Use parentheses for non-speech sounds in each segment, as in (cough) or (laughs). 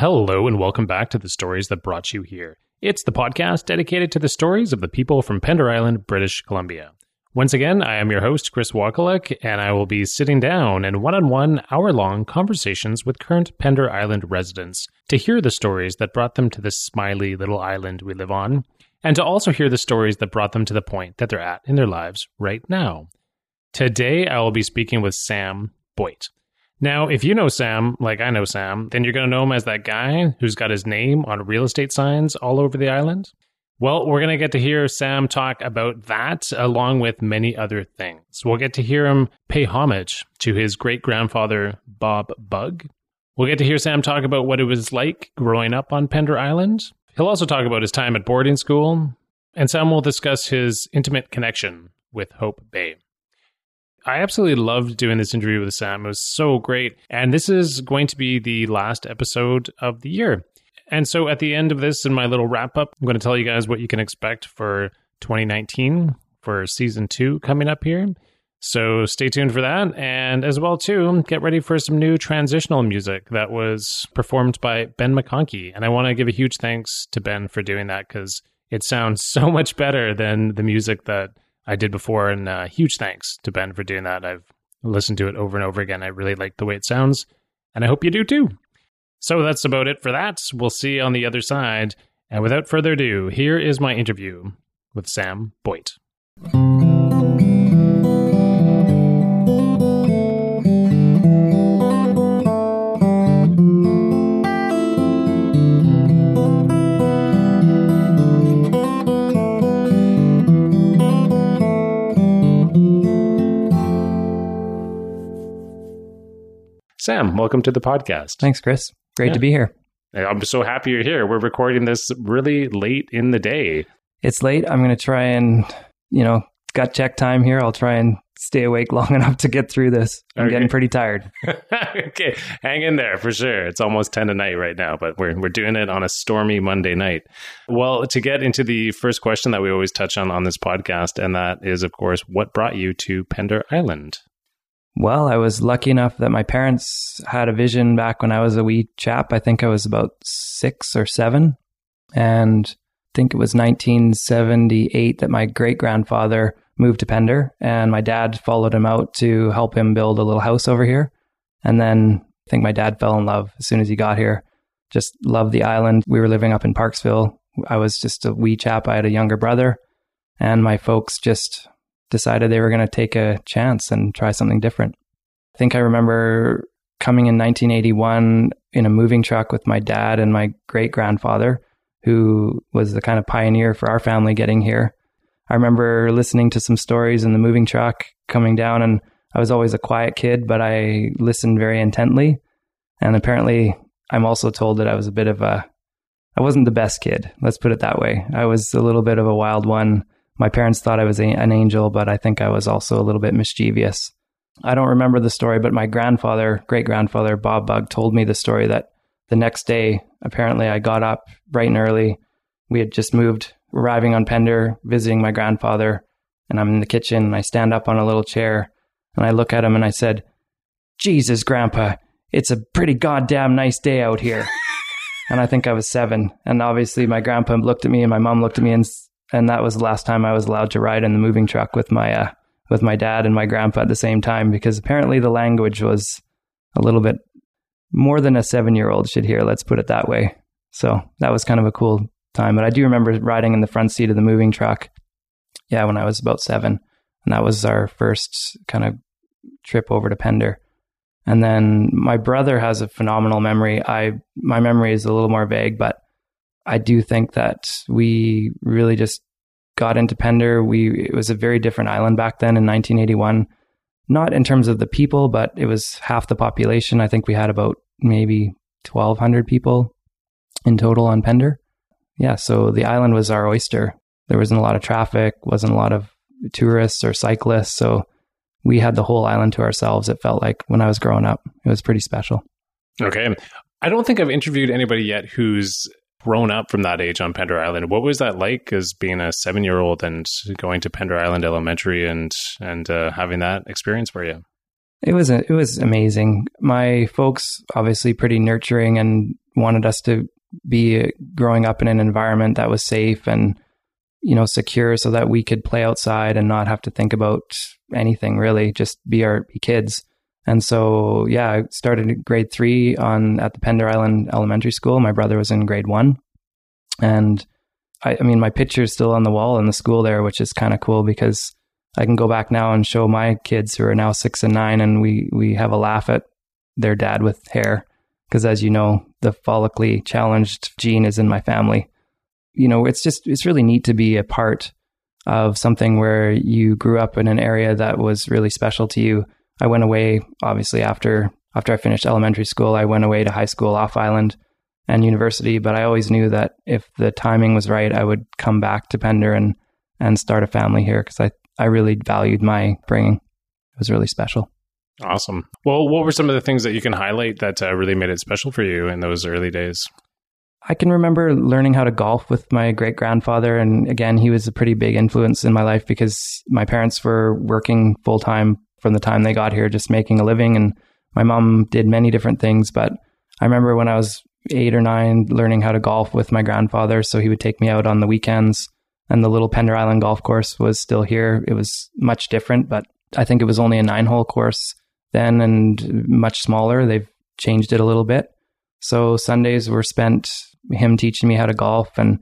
Hello, and welcome back to the stories that brought you here. It's the podcast dedicated to the stories of the people from Pender Island, British Columbia. Once again, I am your host, Chris Wakaluk, and I will be sitting down in one on one, hour long conversations with current Pender Island residents to hear the stories that brought them to this smiley little island we live on, and to also hear the stories that brought them to the point that they're at in their lives right now. Today, I will be speaking with Sam Boyte. Now, if you know Sam, like I know Sam, then you're going to know him as that guy who's got his name on real estate signs all over the island. Well, we're going to get to hear Sam talk about that along with many other things. We'll get to hear him pay homage to his great grandfather, Bob Bugg. We'll get to hear Sam talk about what it was like growing up on Pender Island. He'll also talk about his time at boarding school. And Sam will discuss his intimate connection with Hope Bay. I absolutely loved doing this interview with Sam. It was so great. And this is going to be the last episode of the year. And so at the end of this, in my little wrap up, I'm going to tell you guys what you can expect for 2019 for season two coming up here. So stay tuned for that. And as well, too, get ready for some new transitional music that was performed by Ben McConkey. And I want to give a huge thanks to Ben for doing that because it sounds (laughs) so much better than the music that I did before. And uh, huge thanks to Ben for doing that. I've listened to it over and over again. I really like the way it sounds, and I hope you do too. So that's about it for that. We'll see you on the other side. And without further ado, here is my interview with Sam Boyte. Sam, welcome to the podcast. Thanks, Chris. Great yeah. to be here. I'm so happy you're here. We're recording this really late in the day. It's late. I'm going to try and, you know, got check time here. I'll try and stay awake (laughs) long enough to get through this. I'm okay. getting pretty tired. (laughs) okay, hang in there for sure. It's almost 10 at night right now, but we're we're doing it on a stormy Monday night. Well, to get into the first question that we always touch on on this podcast and that is of course what brought you to Pender Island? Well, I was lucky enough that my parents had a vision back when I was a wee chap. I think I was about six or seven. And I think it was 1978 that my great grandfather moved to Pender, and my dad followed him out to help him build a little house over here. And then I think my dad fell in love as soon as he got here. Just loved the island. We were living up in Parksville. I was just a wee chap. I had a younger brother, and my folks just decided they were going to take a chance and try something different. I think I remember coming in 1981 in a moving truck with my dad and my great grandfather, who was the kind of pioneer for our family getting here. I remember listening to some stories in the moving truck coming down, and I was always a quiet kid, but I listened very intently. And apparently, I'm also told that I was a bit of a, I wasn't the best kid. Let's put it that way. I was a little bit of a wild one my parents thought I was a, an angel, but I think I was also a little bit mischievous. I don't remember the story, but my grandfather, great grandfather, Bob Bugg, told me the story that the next day, apparently, I got up bright and early. We had just moved, arriving on Pender, visiting my grandfather, and I'm in the kitchen. And I stand up on a little chair and I look at him and I said, Jesus, Grandpa, it's a pretty goddamn nice day out here. (laughs) and I think I was seven. And obviously, my grandpa looked at me and my mom looked at me and and that was the last time I was allowed to ride in the moving truck with my uh, with my dad and my grandpa at the same time because apparently the language was a little bit more than a seven year old should hear. Let's put it that way. So that was kind of a cool time. But I do remember riding in the front seat of the moving truck. Yeah, when I was about seven, and that was our first kind of trip over to Pender. And then my brother has a phenomenal memory. I my memory is a little more vague, but I do think that we really just got into Pender. We it was a very different island back then in 1981. Not in terms of the people, but it was half the population. I think we had about maybe 1,200 people in total on Pender. Yeah, so the island was our oyster. There wasn't a lot of traffic, wasn't a lot of tourists or cyclists. So we had the whole island to ourselves. It felt like when I was growing up, it was pretty special. Okay. I don't think I've interviewed anybody yet who's grown up from that age on Pender Island. What was that like as being a seven year old and going to Pender Island Elementary and and uh, having that experience for you? It was a, it was amazing. My folks obviously pretty nurturing and wanted us to be growing up in an environment that was safe and you know secure so that we could play outside and not have to think about anything really just be our be kids and so yeah i started grade three on at the pender island elementary school my brother was in grade one and i, I mean my picture is still on the wall in the school there which is kind of cool because i can go back now and show my kids who are now six and nine and we we have a laugh at their dad with hair because as you know, the follically challenged gene is in my family. You know, it's just it's really neat to be a part of something where you grew up in an area that was really special to you. I went away obviously after after I finished elementary school, I went away to high school off island and university, but I always knew that if the timing was right, I would come back to Pender and and start a family here because I I really valued my bringing. It was really special. Awesome. Well, what were some of the things that you can highlight that uh, really made it special for you in those early days? I can remember learning how to golf with my great grandfather. And again, he was a pretty big influence in my life because my parents were working full time from the time they got here, just making a living. And my mom did many different things. But I remember when I was eight or nine learning how to golf with my grandfather. So he would take me out on the weekends. And the little Pender Island golf course was still here. It was much different, but I think it was only a nine hole course then and much smaller. They've changed it a little bit. So Sundays were spent him teaching me how to golf and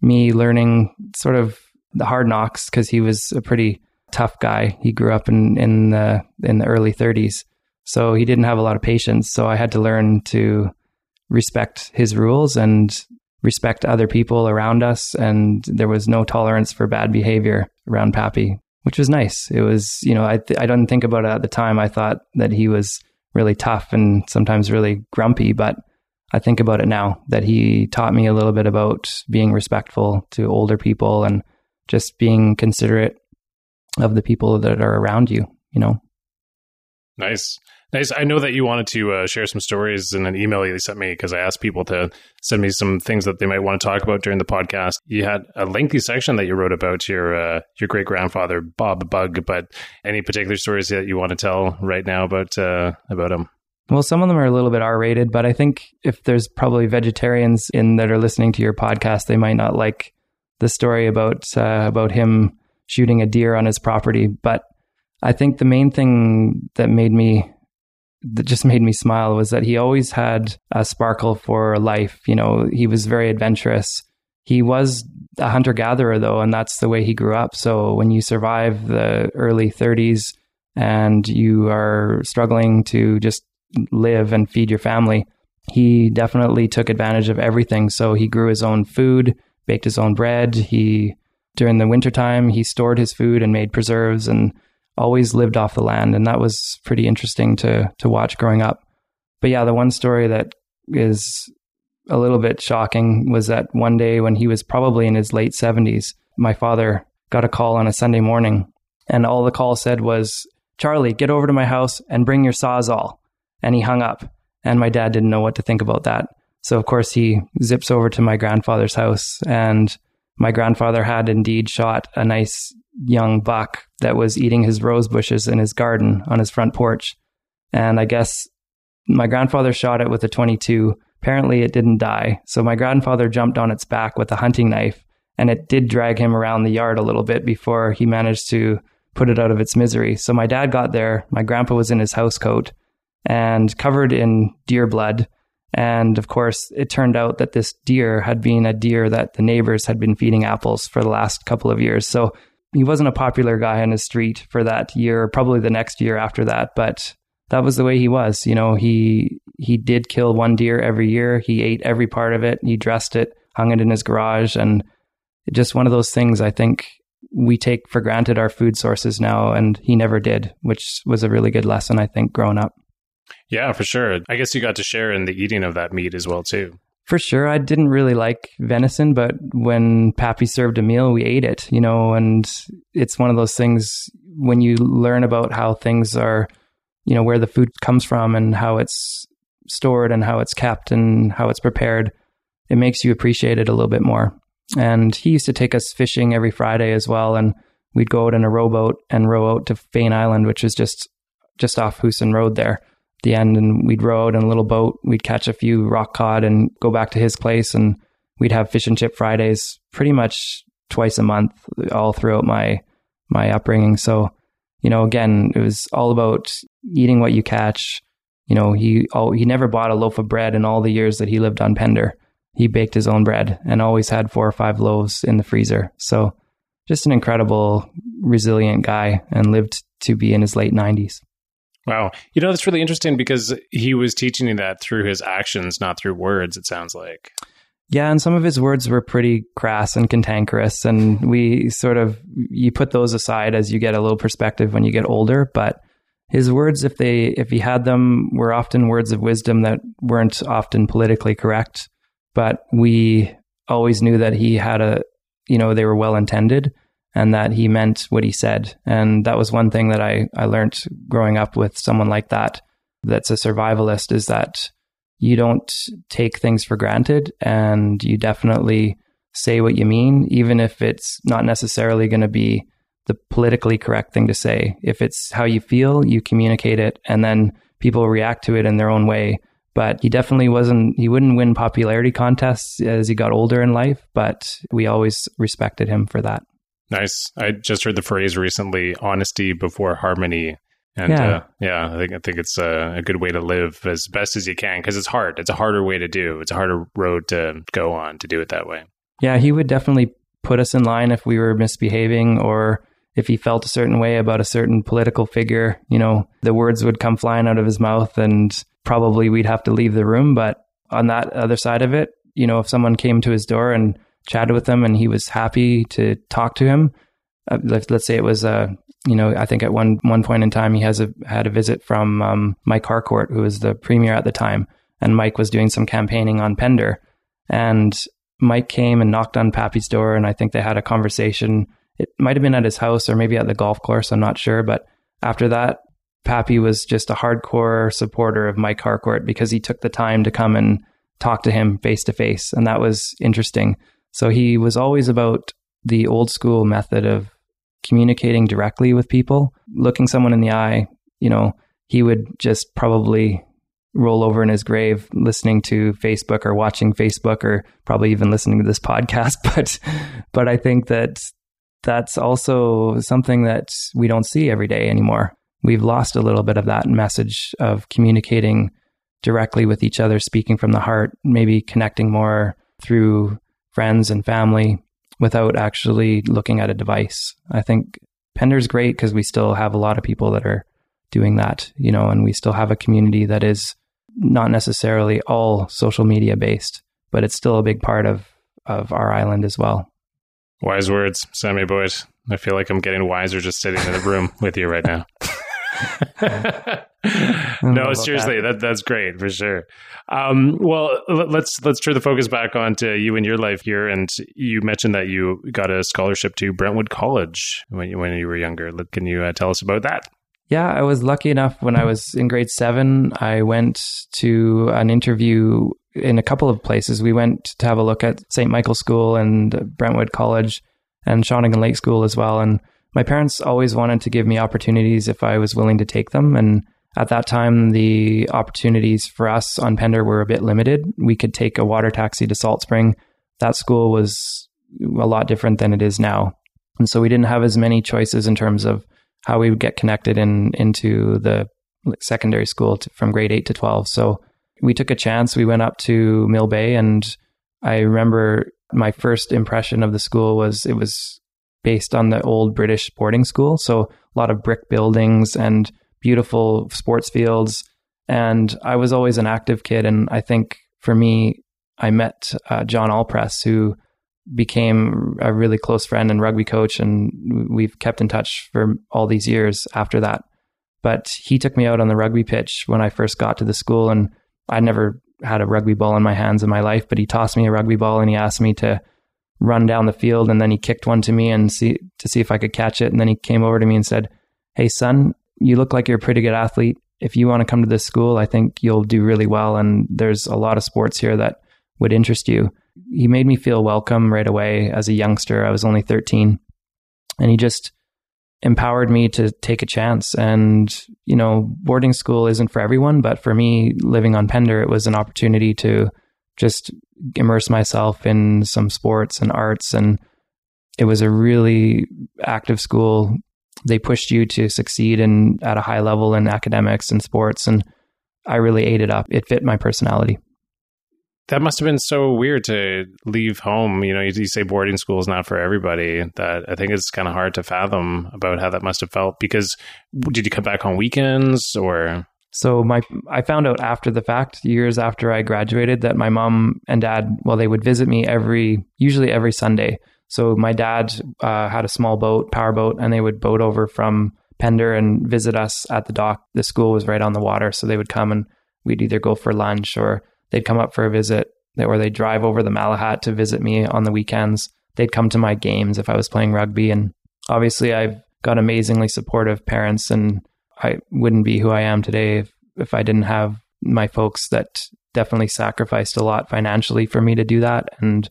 me learning sort of the hard knocks because he was a pretty tough guy. He grew up in in the in the early 30s, so he didn't have a lot of patience. So I had to learn to respect his rules and respect other people around us. And there was no tolerance for bad behavior around Pappy which was nice. It was, you know, I th- I didn't think about it at the time. I thought that he was really tough and sometimes really grumpy, but I think about it now that he taught me a little bit about being respectful to older people and just being considerate of the people that are around you, you know. Nice. Nice. I know that you wanted to uh, share some stories in an email you sent me because I asked people to send me some things that they might want to talk about during the podcast. You had a lengthy section that you wrote about your uh, your great grandfather Bob Bugg, but any particular stories that you want to tell right now about uh, about him? Well, some of them are a little bit R rated, but I think if there's probably vegetarians in that are listening to your podcast, they might not like the story about uh, about him shooting a deer on his property. But I think the main thing that made me that just made me smile was that he always had a sparkle for life. You know, he was very adventurous. He was a hunter gatherer, though, and that's the way he grew up. So when you survive the early 30s and you are struggling to just live and feed your family, he definitely took advantage of everything. So he grew his own food, baked his own bread. He, during the wintertime, he stored his food and made preserves and always lived off the land, and that was pretty interesting to to watch growing up. But yeah, the one story that is a little bit shocking was that one day when he was probably in his late 70s, my father got a call on a Sunday morning, and all the call said was, Charlie, get over to my house and bring your sawzall. And he hung up, and my dad didn't know what to think about that. So, of course, he zips over to my grandfather's house, and my grandfather had indeed shot a nice young buck that was eating his rose bushes in his garden on his front porch. And I guess my grandfather shot it with a 22. Apparently, it didn't die. So my grandfather jumped on its back with a hunting knife, and it did drag him around the yard a little bit before he managed to put it out of its misery. So my dad got there. My grandpa was in his house coat and covered in deer blood. And of course, it turned out that this deer had been a deer that the neighbors had been feeding apples for the last couple of years. So he wasn't a popular guy on his street for that year, probably the next year after that, but that was the way he was. You know, he he did kill one deer every year. He ate every part of it. He dressed it, hung it in his garage, and just one of those things. I think we take for granted our food sources now, and he never did, which was a really good lesson. I think growing up. Yeah, for sure. I guess you got to share in the eating of that meat as well too. For sure. I didn't really like venison, but when Pappy served a meal, we ate it, you know, and it's one of those things when you learn about how things are, you know, where the food comes from and how it's stored and how it's kept and how it's prepared, it makes you appreciate it a little bit more. And he used to take us fishing every Friday as well. And we'd go out in a rowboat and row out to Fane Island, which is just, just off Houston Road there the end and we'd row out in a little boat. We'd catch a few rock cod and go back to his place and we'd have fish and chip Fridays pretty much twice a month all throughout my my upbringing. So, you know, again, it was all about eating what you catch. You know, he he never bought a loaf of bread in all the years that he lived on Pender. He baked his own bread and always had four or five loaves in the freezer. So, just an incredible, resilient guy and lived to be in his late 90s. Wow. You know, that's really interesting because he was teaching you that through his actions, not through words, it sounds like. Yeah, and some of his words were pretty crass and cantankerous. And we sort of, you put those aside as you get a little perspective when you get older. But his words, if they, if he had them, were often words of wisdom that weren't often politically correct. But we always knew that he had a, you know, they were well intended and that he meant what he said. And that was one thing that I, I learned growing up with someone like that, that's a survivalist, is that you don't take things for granted and you definitely say what you mean, even if it's not necessarily going to be the politically correct thing to say. If it's how you feel, you communicate it and then people react to it in their own way. But he definitely wasn't, he wouldn't win popularity contests as he got older in life, but we always respected him for that. Nice. I just heard the phrase recently: "Honesty before harmony." And yeah, uh, yeah I think I think it's a, a, good way to live as best as you can because it's hard. It's a harder way to do. It's a harder road to go on to do it that way. Yeah, he would definitely put us in line if we were misbehaving or if he felt a certain way about a certain political figure. You know, the words would come flying out of his mouth, and probably we'd have to leave the room. But on that other side of it, you know, if someone came to his door and chatted with him and he was happy to talk to him. Uh, let, us say it was, uh, you know, I think at one one point in time he has a, had a visit from um, Mike Harcourt, who was the premier at the time, and Mike was doing some campaigning on Pender, and Mike came and knocked on Pappy's door, and I think they had a conversation. It might have been at his house or maybe at the golf course. I'm not sure, but after that, Pappy was just a hardcore supporter of Mike Harcourt because he took the time to come and talk to him face to face, and that was interesting. So he was always about the old school method of communicating directly with people, looking someone in the eye. You know, he would just probably roll over in his grave listening to Facebook or watching Facebook or probably even listening to this (laughs) podcast. But, but I think that that's also something that we don't see every day anymore. We've lost a little bit of that message of communicating directly with each other, speaking from the heart, maybe connecting more through friends and family without actually looking at a device. I think Pender's great because we still have a lot of people that are doing that, you know, and we still have a community that is not necessarily all social media based, but it's still a big part of of our island as well. Wise words, Sammy boys. I feel like I'm getting wiser just sitting in the room with you right now. (laughs) no, seriously, that. that. that's great for sure. Um, well, let's let's turn the focus back onto you and your life here. And you mentioned that you got a scholarship to Brentwood College when you, when you were younger. Can you uh, tell us about that? Yeah, I was lucky enough when I was in grade seven. I went to an interview in a couple of places. We went to have a look at St. Michael's School and Brentwood College and Shawnigan Lake School as well. And my parents always wanted to give me opportunities if I was willing to take them. And at that time, the opportunities for us on Pender were a bit limited. We could take a water taxi to Salt Spring. That school was a lot different than it is now. And so we didn't have as many choices in terms of how we would get connected in into the secondary school to, from grade 8 to 12. So we took a chance. We went up to Mill Bay and I remember my first impression of the school was it was based on the old British boarding school. So a lot of brick buildings and beautiful sports fields. And I was always an active kid. And I think for me, I met uh, John Allpress, who became a really close friend and rugby coach. And we've kept in touch for all these years after that. But he took me out on the rugby pitch when I first got to the school. And I never had a rugby ball in my hands in my life, but he tossed me a rugby ball and he asked me to run down the field and then he kicked one to me and see to see if I could catch it and then he came over to me and said, "Hey son, you look like you're a pretty good athlete. If you want to come to this school, I think you'll do really well and there's a lot of sports here that would interest you." He made me feel welcome right away as a youngster. I was only 13. And he just empowered me to take a chance. And, you know, boarding school isn't for everyone, but for me, living on Pender, it was an opportunity to just immerse myself in some sports and arts. And it was a really active school. They pushed you to succeed in at a high level in academics and sports. And I really ate it up. It fit my personality. That must have been so weird to leave home. You know, you, you say boarding school is not for everybody. That I think it's kind of hard to fathom about how that must have felt. Because did you come back on weekends or? So my I found out after the fact, years after I graduated, that my mom and dad, well, they would visit me every, usually every Sunday. So my dad uh, had a small boat, power boat, and they would boat over from Pender and visit us at the dock. The school was right on the water, so they would come and we'd either go for lunch or they'd come up for a visit, or they'd drive over the Malahat to visit me on the weekends. They'd come to my games if I was playing rugby, and obviously I've got amazingly supportive parents, and I wouldn't be who I am today if, if I didn't have my folks that definitely sacrificed a lot financially for me to do that, and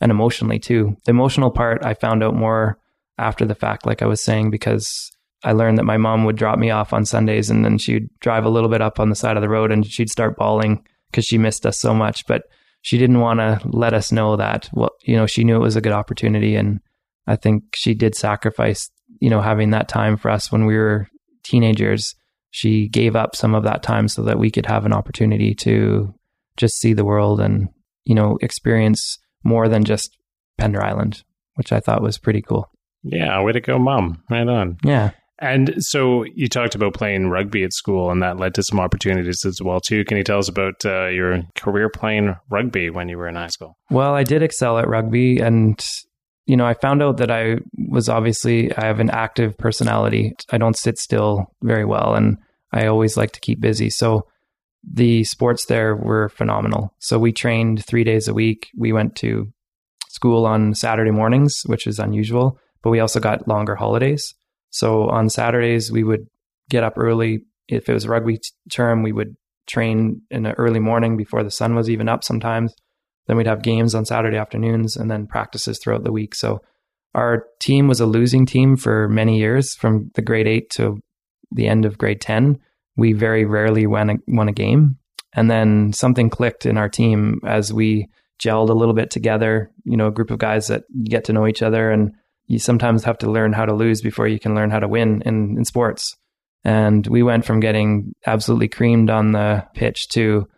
and emotionally too. The emotional part I found out more after the fact, like I was saying, because I learned that my mom would drop me off on Sundays and then she'd drive a little bit up on the side of the road and she'd start bawling because she missed us so much. But she didn't want to let us know that, well, you know, she knew it was a good opportunity. And I think she did sacrifice, you know, having that time for us when we were teenagers. She gave up some of that time so that we could have an opportunity to just see the world and, you know, experience more than just Pender Island, which I thought was pretty cool. Yeah, way to go, mom. Right on. Yeah. And so you talked about playing rugby at school, and that led to some opportunities as well too. Can you tell us about uh, your career playing rugby when you were in high school? Well, I did excel at rugby, and you know, I found out that I was obviously I have an active personality. I don't sit still very well, and I always like to keep busy. So the sports there were phenomenal. So we trained three days a week. We went to school on Saturday mornings, which is unusual, but we also got longer holidays. So on Saturdays, we would get up early. If it was a rugby term, we would train in the early morning before the sun was even up sometimes. Then we'd have games on Saturday afternoons and then practices throughout the week. So our team was a losing team for many years from the grade eight to the end of grade 10. We very rarely won a, won a game. And then something clicked in our team as we gelled a little bit together, you know, a group of guys that get to know each other and you sometimes have to learn how to lose before you can learn how to win in, in sports. And we went from getting absolutely creamed on the pitch to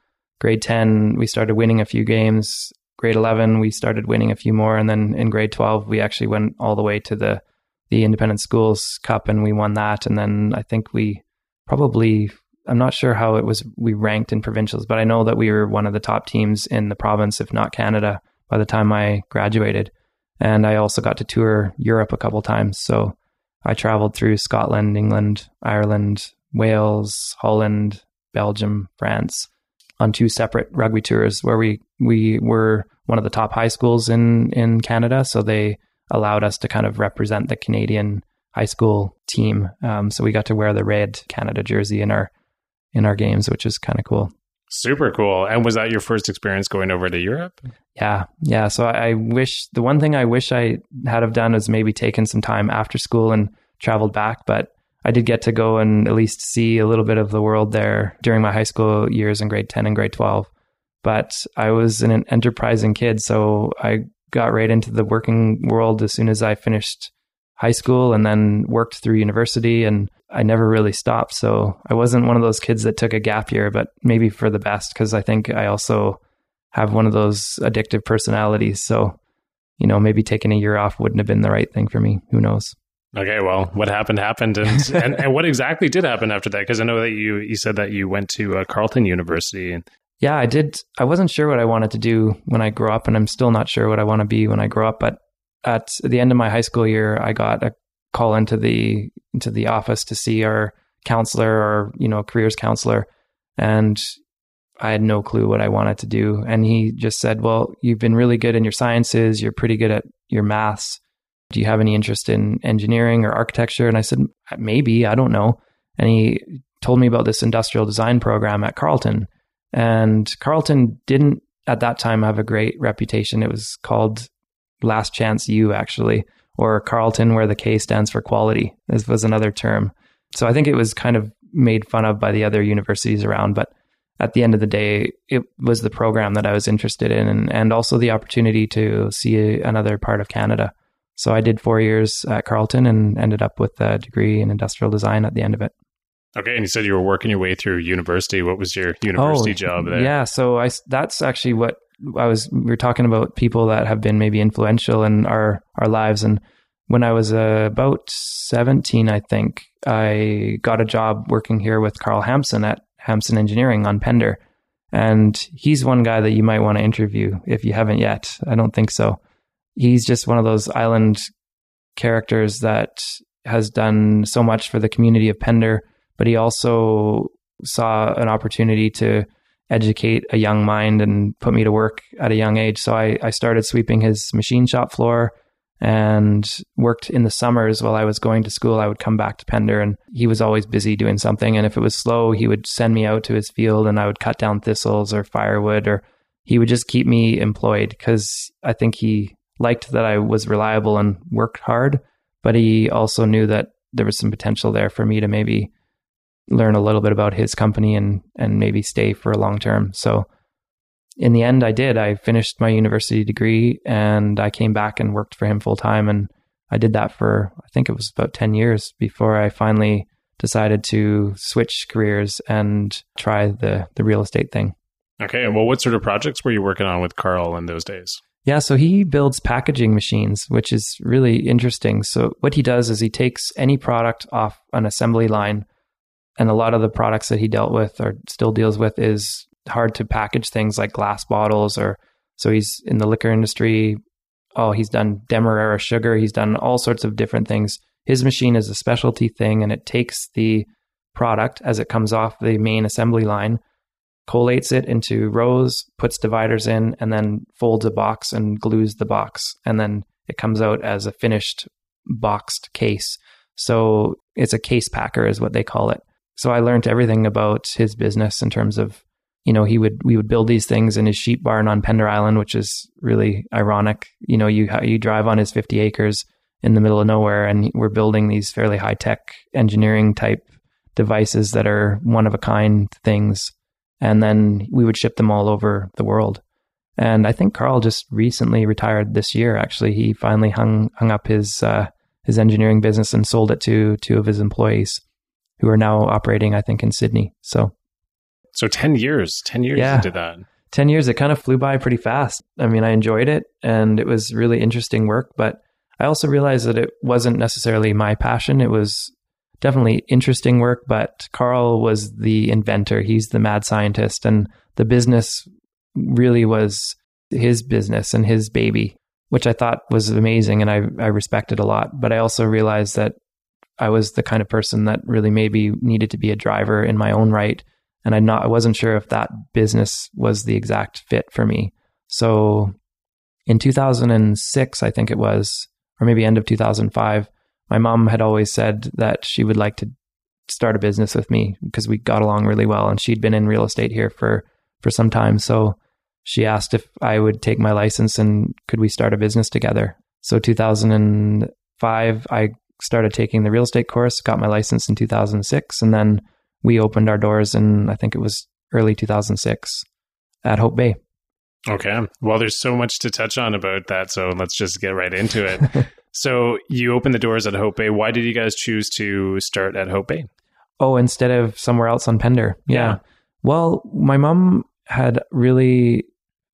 grade 10, we started winning a few games. Grade 11, we started winning a few more. And then in grade 12, we actually went all the way to the, the Independent Schools Cup and we won that. And then I think we probably, I'm not sure how it was, we ranked in provincials, but I know that we were one of the top teams in the province, if not Canada, by the time I graduated. And I also got to tour Europe a couple times. So I traveled through Scotland, England, Ireland, Wales, Holland, Belgium, France on two separate rugby tours where we, we were one of the top high schools in, in Canada. So they allowed us to kind of represent the Canadian high school team. Um, so we got to wear the red Canada jersey in our in our games, which is kind of cool. Super cool. And was that your first experience going over to Europe? Yeah, yeah. So I, I wish the one thing I wish I had have done is maybe taken some time after school and traveled back, but I did get to go and at least see a little bit of the world there during my high school years in grade 10 and grade 12. But I was an enterprising kid, so I got right into the working world as soon as I finished high school and then worked through university and I never really stopped. So I wasn't one of those kids that took a gap year, but maybe for the best because I think I also have one of those addictive personalities. So, you know, maybe taking a year off wouldn't have been the right thing for me. Who knows? Okay, well, what happened happened, and (laughs) and, and what exactly did happen after that? Because I know that you you said that you went to uh, Carleton University. Yeah, I did. I wasn't sure what I wanted to do when I grew up, and I'm still not sure what I want to be when I grow up. But at the end of my high school year, I got a call into the into the office to see our counselor or you know careers counselor, and I had no clue what I wanted to do. And he just said, "Well, you've been really good in your sciences. You're pretty good at your maths. Do you have any interest in engineering or architecture?" And I said, "Maybe. I don't know." And he told me about this industrial design program at Carleton. And Carleton didn't at that time have a great reputation. It was called Last Chance U, actually, or Carlton, where the K stands for quality. This was another term. So I think it was kind of made fun of by the other universities around, but at the end of the day, it was the program that I was interested in and, and also the opportunity to see another part of Canada. So I did four years at Carleton and ended up with a degree in industrial design at the end of it. Okay, and you said you were working your way through university. What was your university oh, job there? Yeah, so I that's actually what I was. We were talking about people that have been maybe influential in our our lives, and when I was uh, about seventeen, I think I got a job working here with Carl Hampson at Hampson Engineering on Pender, and he's one guy that you might want to interview if you haven't yet. I don't think so. He's just one of those island characters that has done so much for the community of Pender but he also saw an opportunity to educate a young mind and put me to work at a young age. So I, I started sweeping his machine shop floor and worked in the summers while I was going to school. I would come back to Pender and he was always busy doing something. And if it was slow, he would send me out to his field and I would cut down thistles or firewood or he would just keep me employed because I think he liked that I was reliable and worked hard, but he also knew that there was some potential there for me to maybe learn a little bit about his company and and maybe stay for a long term. So in the end I did. I finished my university degree and I came back and worked for him full time and I did that for I think it was about 10 years before I finally decided to switch careers and try the the real estate thing. Okay, well what sort of projects were you working on with Carl in those days? Yeah, so he builds packaging machines, which is really interesting. So what he does is he takes any product off an assembly line and a lot of the products that he dealt with or still deals with is hard to package things like glass bottles or so he's in the liquor industry. Oh he's done demerara sugar. He's done all sorts of different things. His machine is a specialty thing and it takes the product as it comes off the main assembly line collates it into rows puts dividers in and then folds a box and glues the box. And then it comes out as a finished boxed case. So it's a case packer is what they call it. So I learned everything about his business in terms of, you know, he would we would build these things in his sheep barn on Pender Island, which is really ironic. You know, you you drive on his 50 acres in the middle of nowhere, and we're building these fairly high tech engineering type devices that are one of a kind things, and then we would ship them all over the world. And I think Carl just recently retired this year. Actually, he finally hung hung up his uh, his engineering business and sold it to two of his employees who are now operating, I think, in Sydney. So, so 10 years, 10 years yeah, into that. 10 years, it kind of flew by pretty fast. I mean, I enjoyed it and it was really interesting work, but I also realized that it wasn't necessarily my passion. It was definitely interesting work, but Carl was the inventor. He's the mad scientist, and the business really was his business and his baby, which I thought was amazing and I, I respected a lot. But I also realized that I was the kind of person that really maybe needed to be a driver in my own right. And I not I wasn't sure if that business was the exact fit for me. So in 2006, I think it was, or maybe end of 2005, my mom had always said that she would like to start a business with me because we got along really well and she'd been in real estate here for for some time. So she asked if I would take my license and could we start a business together. So 2005 I started taking the real estate course, got my license in 2006, and then we opened our doors in, I think it was early 2006 at Hope Bay. Okay. Well, there's so much to touch on about that. So let's just get right into it. (laughs) so you opened the doors at Hope Bay. Why did you guys choose to start at Hope Bay? Oh, instead of somewhere else on Pender. Yeah. yeah. Well, my mom had really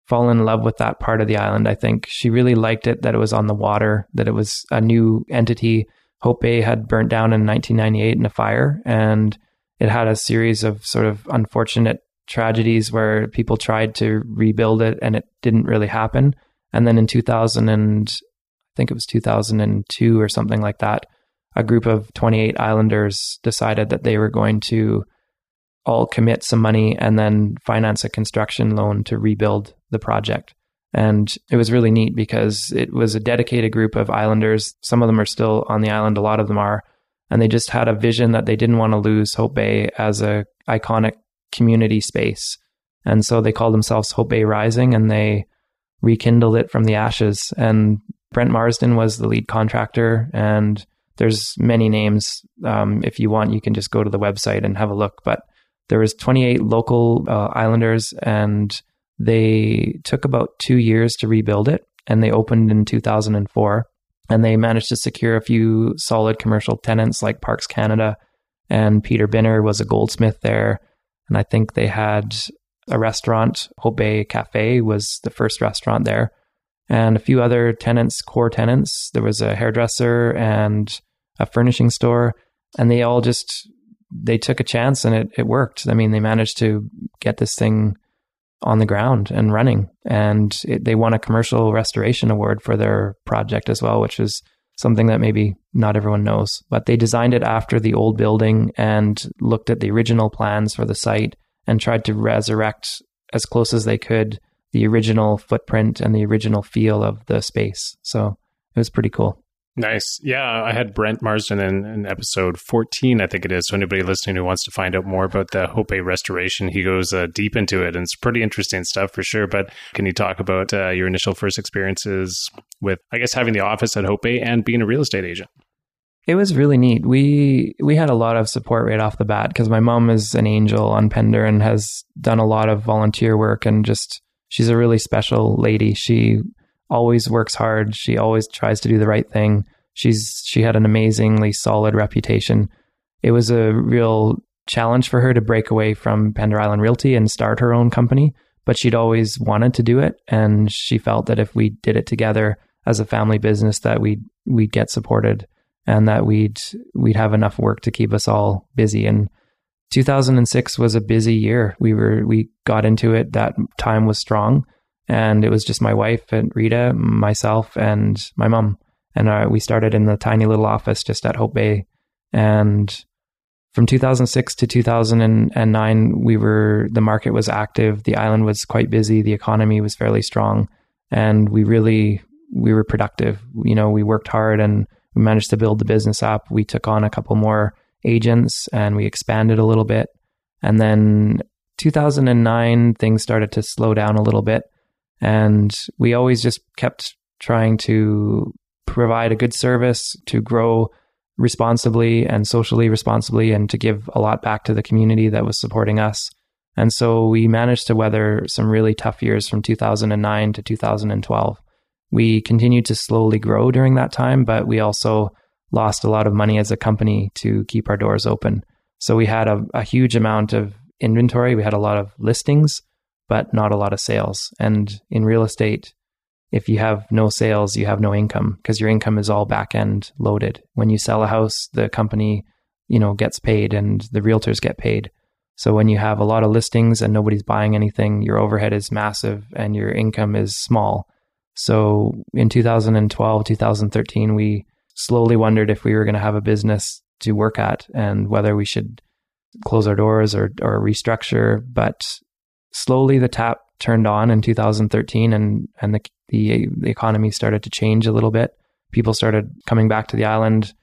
fallen in love with that part of the island. I think she really liked it that it was on the water, that it was a new entity Hope Bay had burnt down in 1998 in a fire, and it had a series of sort of unfortunate tragedies where people tried to rebuild it and it didn't really happen. And then in 2000 and I think it was 2002 or something like that, a group of 28 islanders decided that they were going to all commit some money and then finance a construction loan to rebuild the project. And it was really neat because it was a dedicated group of islanders. Some of them are still on the island, a lot of them are. And they just had a vision that they didn't want to lose Hope Bay as a iconic community space. And so they called themselves Hope Bay Rising and they rekindled it from the ashes. And Brent Marsden was the lead contractor, and there's many names. Um, if you want, you can just go to the website and have a look. But there was 28 local uh, islanders, and they took about two years to rebuild it, and they opened in 2004. And they managed to secure a few solid commercial tenants like Parks Canada, and Peter Binner was a goldsmith there. And I think they had a restaurant, Hope Bay Cafe was the first restaurant there and a few other tenants, core tenants. There was a hairdresser and a furnishing store, and they all just they took a chance and it it worked. I mean, they managed to get this thing on the ground and running, and it, they won a commercial restoration award for their project as well, which is something that maybe not everyone knows. But they designed it after the old building and looked at the original plans for the site and tried to resurrect as close as they could the original footprint and the original feel of the space. So it was pretty cool. Nice. Yeah, I had Brent Marsden in, in, episode 14, I think it is. So anybody listening who wants to find out more about the Hope restoration, he goes uh, deep into it and it's pretty interesting stuff for sure. But can you talk about uh, your initial first experiences with, I guess, having the office at Hope and being a real estate agent? It was really neat. We we had a lot of support right off the bat because my mom is an angel on Pender and has done a lot of volunteer work and just she's a really special lady. She always works hard. She always tries to do the right thing. She's she had an amazingly solid reputation. It was a real challenge for her to break away from Pender Island Realty and start her own company, but she'd always wanted to do it and she felt that if we did it together as a family business that we'd we'd get supported and that we'd we'd have enough work to keep us all busy and 2006 was a busy year. We were we got into it. That time was strong, and it was just my wife and Rita, myself, and my mom. And uh, we started in the tiny little office just at Hope Bay. And from 2006 to 2009, we were the market was active. The island was quite busy. The economy was fairly strong, and we really we were productive. You know, we worked hard and we managed to build the business up. We took on a couple more agents and we expanded a little bit. And then 2009, things started to slow down a little bit. And we always just kept trying to provide a good service, to grow responsibly and socially responsibly, and to give a lot back to the community that was supporting us. And so we managed to weather some really tough years from 2009 to 2012. We continued to slowly grow during that time, but we also lost a lot of money as a company to keep our doors open. So we had a, a huge amount of inventory. We had a lot of listings, but not a lot of sales. And in real estate, if you have no sales, you have no income because your income is all back end loaded. When you sell a house, the company, you know, gets paid and the realtors get paid. So when you have a lot of listings and nobody's buying anything, your overhead is massive and your income is small. So in 2012, 2013, we slowly wondered if we were going to have a business to work at and whether we should close our doors or, or restructure. But slowly the tap turned on in 2013 and, and the, the, the economy started to change a little bit. People started coming back to the island,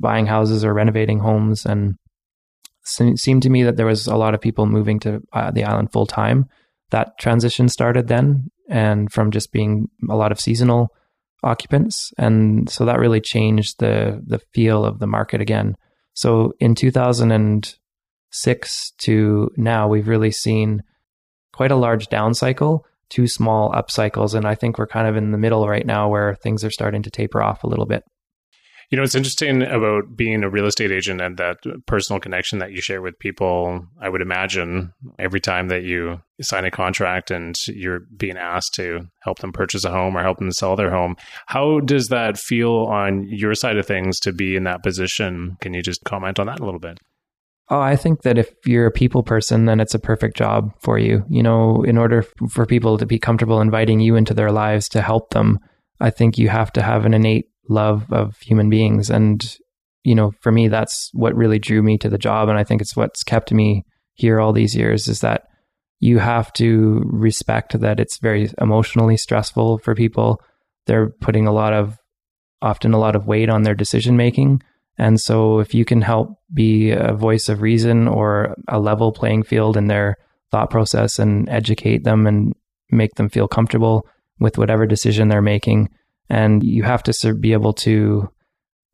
buying houses or renovating homes. And it seemed to me that there was a lot of people moving to uh, the island full time. That transition started then. And from just being a lot of seasonal occupants, and so that really changed the the feel of the market again. So in 2006 to now, we've really seen quite a large down cycle, two small up cycles, and I think we're kind of in the middle right now where things are starting to taper off a little bit. You know, it's interesting about being a real estate agent and that personal connection that you share with people. I would imagine every time that you sign a contract and you're being asked to help them purchase a home or help them sell their home, how does that feel on your side of things to be in that position? Can you just comment on that a little bit? Oh, I think that if you're a people person, then it's a perfect job for you. You know, in order for people to be comfortable inviting you into their lives to help them, I think you have to have an innate love of human beings. And, you know, for me, that's what really drew me to the job. And I think it's what's kept me here all these years is that you have to respect that it's very emotionally stressful for people. They're putting a lot of, often a lot of weight on their decision making. And so if you can help be a voice of reason or a level playing field in their thought process and educate them and make them feel comfortable with whatever decision they're making, And you have to be able to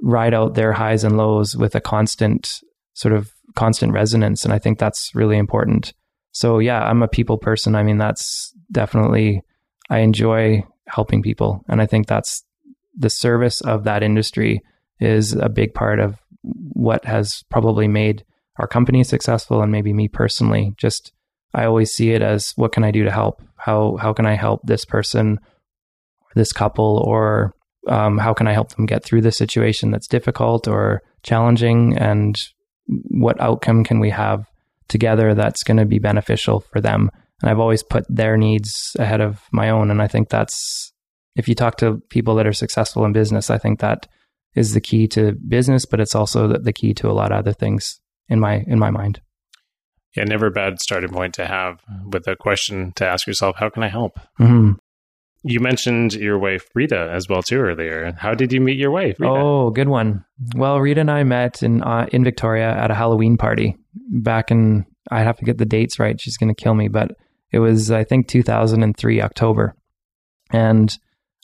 ride out their highs and lows with a constant sort of constant resonance. And I think that's really important. So yeah, I'm a people person. I mean, that's definitely, I enjoy helping people. And I think that's the service of that industry is a big part of what has probably made our company successful and maybe me personally. Just, I always see it as what can I do to help? How, how can I help this person, this couple, or um, how can I help them get through this situation that's difficult or challenging? And what outcome can we have together that's going to be beneficial for them? And I've always put their needs ahead of my own. And I think that's, if you talk to people that are successful in business, I think that is the key to business, but it's also the, the key to a lot of other things in my, in my mind. Yeah, never a bad starting point to have with a question to ask yourself, how can I help? Mm-hmm. You mentioned your wife Rita as well too earlier. How did you meet your wife? Rita? Oh, good one. Well, Rita and I met in uh, in Victoria at a Halloween party back in. I have to get the dates right. She's going to kill me, but it was I think 2003 October, and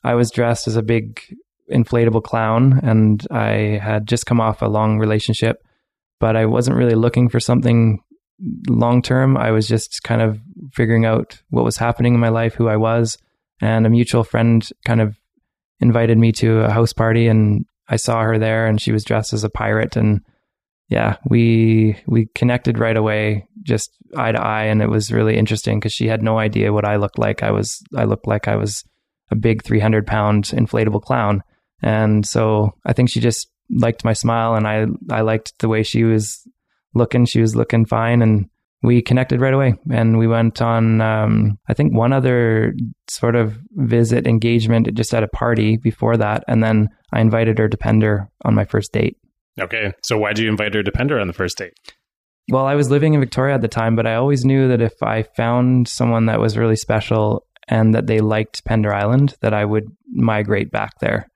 I was dressed as a big inflatable clown, and I had just come off a long relationship, but I wasn't really looking for something long term. I was just kind of figuring out what was happening in my life, who I was and a mutual friend kind of invited me to a house party and I saw her there and she was dressed as a pirate and yeah, we we connected right away, just eye to eye, and it was really interesting because she had no idea what I looked like. I was I looked like I was a big three hundred pound inflatable clown, and so I think she just liked my smile, and I I liked the way she was looking. She was looking fine, and we connected right away. And we went on um, i think one other sort of visit engagement just at a party before that. And then i invited her to pender on my first date. Okay. So why did you invite her to pender on the first date? Well i was living in victoria at the time but i always knew that if i found someone that was really special and that they liked pender island that i would migrate back there.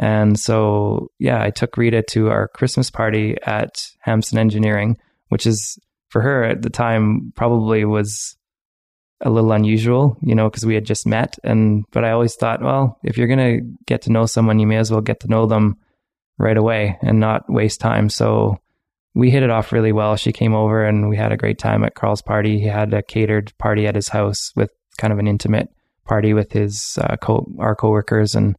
And so yeah i took rita to our christmas party at hampson engineering which is for her at the time probably was a little unusual, you know, because we had just met. And but I always thought, well, if you're gonna get to know someone, you may as well get to know them right away and not waste time. So we hit it off really well. She came over and we had a great time at Carl's party. He had a catered party at his house with kind of an intimate party with his uh, co our coworkers, and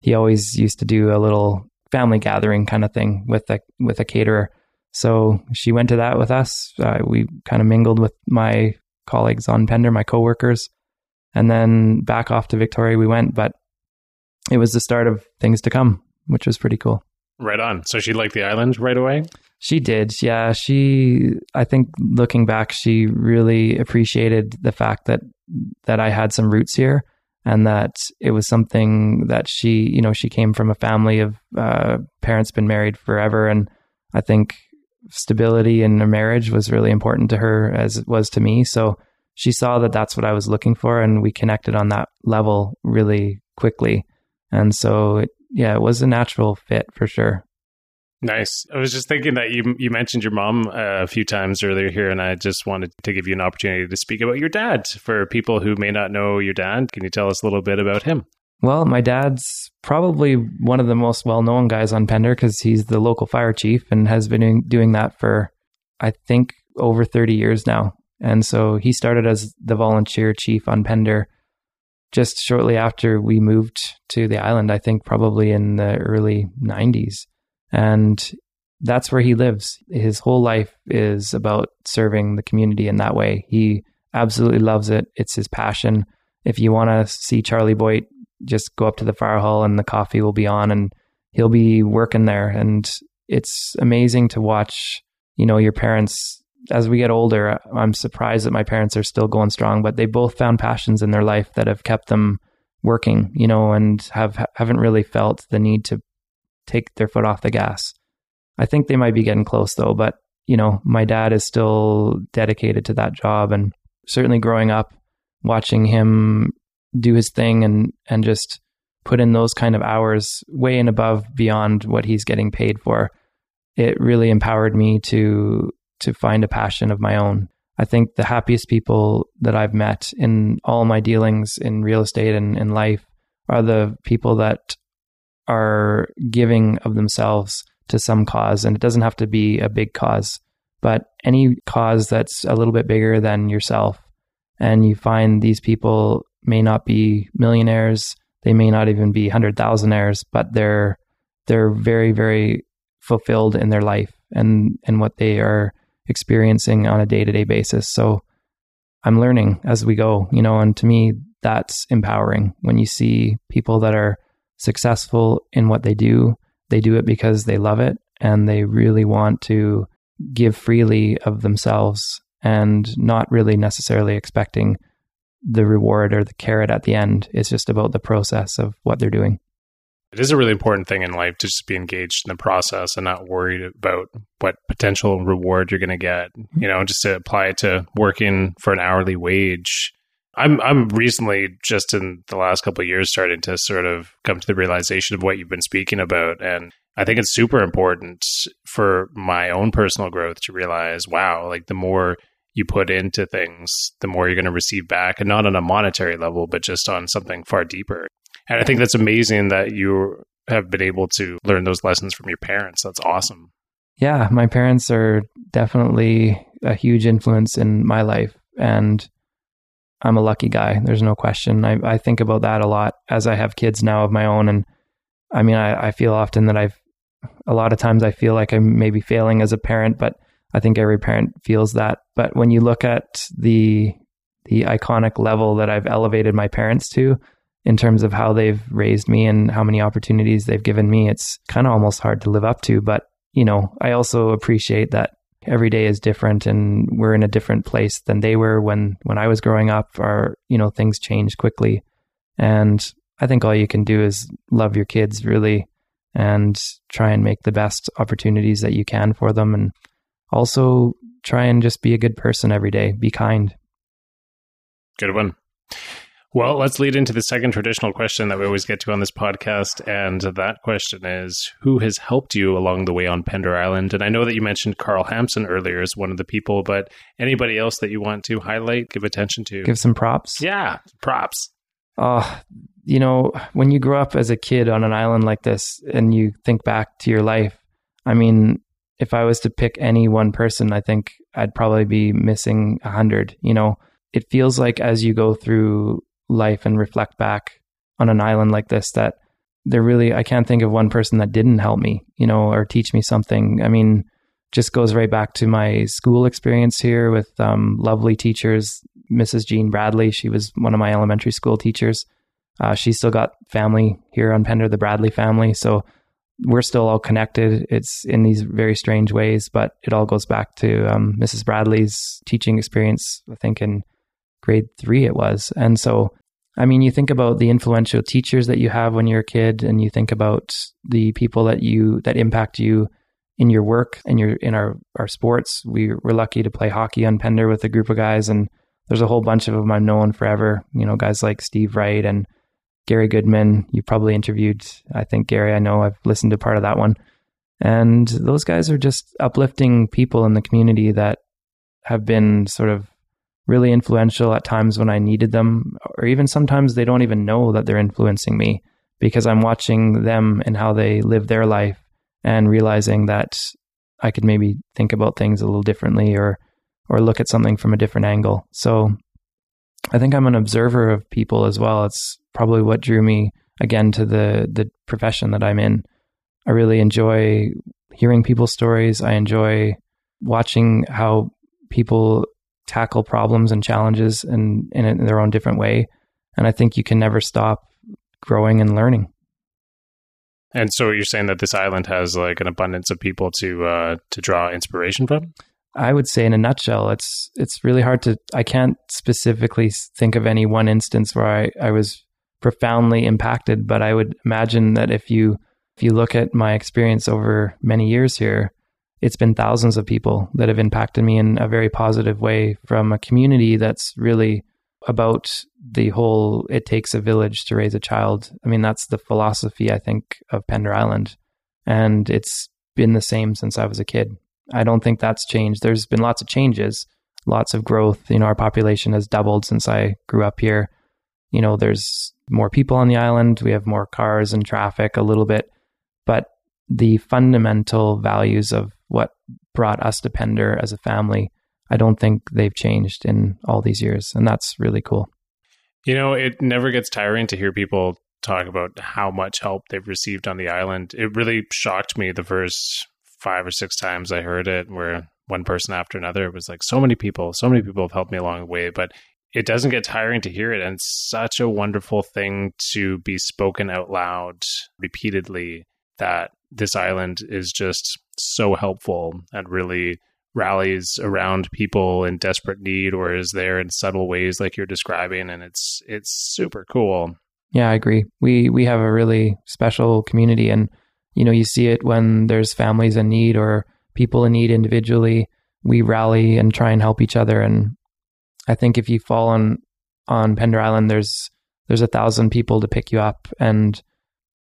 he always used to do a little family gathering kind of thing with a with a caterer. So she went to that with us. Uh, we kind of mingled with my colleagues on Pender, my coworkers, and then back off to Victoria we went. But it was the start of things to come, which was pretty cool. Right on. So she liked the island right away? She did. Yeah. She, I think looking back, she really appreciated the fact that, that I had some roots here and that it was something that she, you know, she came from a family of uh, parents been married forever. And I think stability in a marriage was really important to her as it was to me. So she saw that that's what I was looking for, and we connected on that level really quickly. And so, it, yeah, it was a natural fit for sure. Nice. I was just thinking that you you mentioned your mom uh, a few times earlier here, and I just wanted to give you an opportunity to speak about your dad for people who may not know your dad. Can you tell us a little bit about him? Well, my dad's probably one of the most well known guys on Pender because he's the local fire chief and has been doing that for, I think, over 30 years now. And so he started as the volunteer chief on Pender just shortly after we moved to the island, I think probably in the early 90s. And that's where he lives. His whole life is about serving the community in that way. He absolutely loves it. It's his passion. If you want to see Charlie Boyte just go up to the fire hall and the coffee will be on and he'll be working there. And it's amazing to watch, you know, your parents as we get older. I'm surprised that my parents are still going strong, but they both found passions in their life that have kept them working, you know, and have haven't really felt the need to take their foot off the gas. I think they might be getting close though, but you know, my dad is still dedicated to that job and certainly growing up watching him do his thing and and just put in those kind of hours way and above beyond what he's getting paid for it really empowered me to to find a passion of my own i think the happiest people that i've met in all my dealings in real estate and in life are the people that are giving of themselves to some cause. And it doesn't have to be a big cause, but any cause that's a little bit bigger than yourself. And you find these people may not be millionaires, they may not even be hundred thousandaires, but they're they're very, very fulfilled in their life and and what they are experiencing on a day to day basis. So I'm learning as we go, you know, and to me that's empowering when you see people that are successful in what they do. They do it because they love it and they really want to give freely of themselves and not really necessarily expecting the reward or the carrot at the end. It's just about the process of what they're doing. It is a really important thing in life to just be engaged in the process and not worried about what potential reward you're going to get. You know, just to apply it to working for an hourly wage. I'm I'm recently just in the last couple of years starting to sort of come to the realization of what you've been speaking about and I think it's super important for my own personal growth to realize wow like the more you put into things the more you're going to receive back and not on a monetary level but just on something far deeper. And I think that's amazing that you have been able to learn those lessons from your parents. That's awesome. Yeah, my parents are definitely a huge influence in my life and I'm a lucky guy. There's no question. I, I think about that a lot as I have kids now of my own. And I mean, I, I feel often that I've, a lot of times I feel like I'm maybe failing as a parent, but I think every parent feels that. But when you look at the, the iconic level that I've elevated my parents to in terms of how they've raised me and how many opportunities they've given me, it's kind of almost hard to live up to. But, you know, I also appreciate that every day is different and we're in a different place than they were when when I was growing up or you know things change quickly and I think all you can do is love your kids really and try and make the best opportunities that you can for them and also try and just be a good person every day be kind good one well, let's lead into the second traditional question that we always get to on this podcast. And that question is Who has helped you along the way on Pender Island? And I know that you mentioned Carl Hampson earlier as one of the people, but anybody else that you want to highlight, give attention to? Give some props. Yeah, props. Oh, you know, when you grow up as a kid on an island like this and you think back to your life, I mean, if I was to pick any one person, I think I'd probably be missing a hundred. You know, it feels like as you go through life and reflect back on an island like this that there really I can't think of one person that didn't help me, you know, or teach me something. I mean, just goes right back to my school experience here with um, lovely teachers. Mrs. Jean Bradley, she was one of my elementary school teachers. Uh, she's still got family here on Pender, the Bradley family. So we're still all connected. It's in these very strange ways, but it all goes back to um, Mrs. Bradley's teaching experience, I think in grade three it was. And so, I mean, you think about the influential teachers that you have when you're a kid, and you think about the people that you that impact you in your work and your in our our sports. We were lucky to play hockey on Pender with a group of guys, and there's a whole bunch of them I've known forever. You know, guys like Steve Wright and Gary Goodman. You probably interviewed, I think Gary. I know I've listened to part of that one. And those guys are just uplifting people in the community that have been sort of really influential at times when I needed them, or even sometimes they don't even know that they're influencing me because I'm watching them and how they live their life and realizing that I could maybe think about things a little differently or or look at something from a different angle. So I think I'm an observer of people as well. It's probably what drew me again to the the profession that I'm in. I really enjoy hearing people's stories. I enjoy watching how people tackle problems and challenges in, in their own different way. And I think you can never stop growing and learning. And so you're saying that this island has like an abundance of people to uh, to draw inspiration from? I would say in a nutshell, it's it's really hard to I can't specifically think of any one instance where I, I was profoundly impacted, but I would imagine that if you if you look at my experience over many years here, it's been thousands of people that have impacted me in a very positive way from a community that's really about the whole it takes a village to raise a child. I mean, that's the philosophy, I think, of Pender Island. And it's been the same since I was a kid. I don't think that's changed. There's been lots of changes, lots of growth. You know, our population has doubled since I grew up here. You know, there's more people on the island, we have more cars and traffic a little bit, but the fundamental values of what brought us to Pender as a family, I don't think they've changed in all these years. And that's really cool. You know, it never gets tiring to hear people talk about how much help they've received on the island. It really shocked me the first five or six times I heard it, where one person after another was like, so many people, so many people have helped me along the way. But it doesn't get tiring to hear it. And such a wonderful thing to be spoken out loud repeatedly that this island is just so helpful and really rallies around people in desperate need or is there in subtle ways like you're describing and it's it's super cool yeah i agree we we have a really special community and you know you see it when there's families in need or people in need individually we rally and try and help each other and i think if you fall on on pender island there's there's a thousand people to pick you up and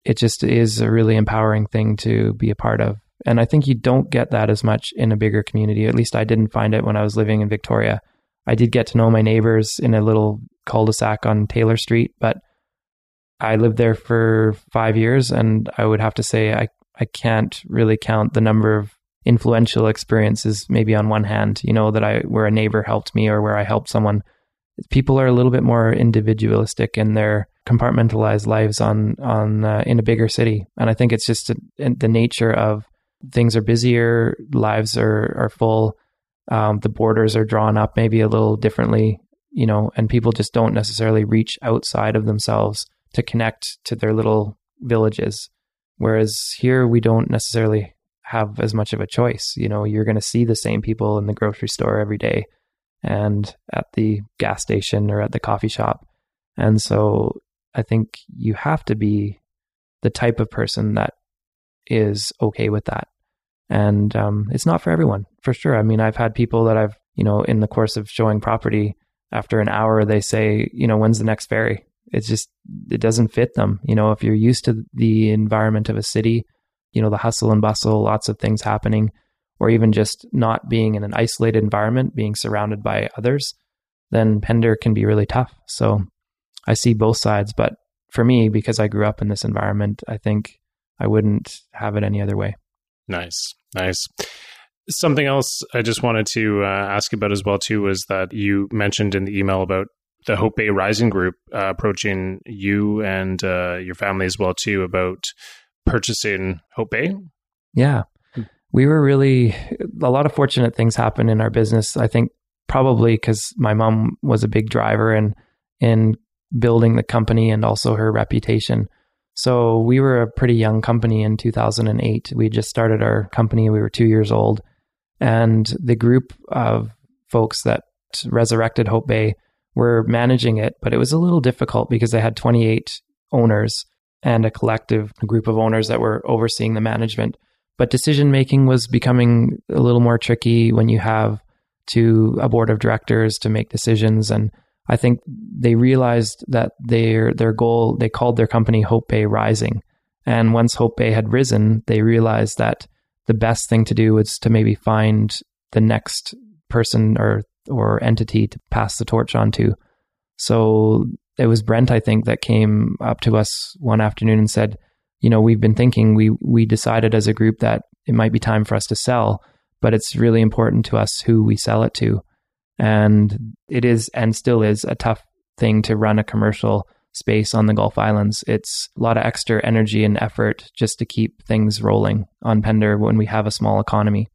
it just is a really empowering thing to be a part of. And I think you don't get that as much in a bigger community. At least I didn't find it when I was living in Victoria. I did get to know my neighbors in a little cul-de-sac on Taylor Street, but I lived there for five years and I would have to say I, I can't really count the number of influential experiences maybe on one hand, you know, that I where a neighbor helped me or where I helped someone. People are a little bit more individualistic in their compartmentalized lives on on uh, in a bigger city, and I think it's just a, the nature of things are busier, lives are are full, um, the borders are drawn up maybe a little differently, you know, and people just don't necessarily reach outside of themselves to connect to their little villages. Whereas here we don't necessarily have as much of a choice. You know, you're going to see the same people in the grocery store every day and at the gas station or at the coffee shop. And so I think you have to be the type of person that is okay with that. And um, it's not for everyone, for sure. I mean, I've had people that I've, you know, in the course of showing property, after an hour, they say, you know, when's the next ferry? It's just, it doesn't fit them. You know, if you're used to the environment of a city, you know, the hustle and bustle, lots of things happening, or even just not being in an isolated environment, being surrounded by others, then Pender can be really tough. So I see both sides, but for me, because I grew up in this environment, I think I wouldn't have it any other way. Nice, nice. Something else I just wanted to uh, ask about as well too was that you mentioned in the email about the Hope Bay Rising Group uh, approaching you and uh, your family as well too about purchasing Hope Bay. Yeah, hmm. we were really a lot of fortunate things happened in our business. I think probably because my mom was a big driver and in building the company and also her reputation. So we were a pretty young company in 2008. We just started our company. We were two years old. And the group of folks that resurrected Hope Bay were managing it, but it was a little difficult because they had 28 owners and a collective group of owners that were overseeing the management. But decision making was becoming a little more tricky when you have to a board of directors to make decisions and I think they realized that their their goal they called their company Hope Bay Rising, and once Hope Bay had risen, they realized that the best thing to do was to maybe find the next person or or entity to pass the torch on to. So it was Brent, I think, that came up to us one afternoon and said, "You know, we've been thinking. We we decided as a group that it might be time for us to sell, but it's really important to us who we sell it to." And it is and still is a tough thing to run a commercial space on the Gulf Islands. It's a lot of extra energy and effort just to keep things rolling on Pender when we have a small economy.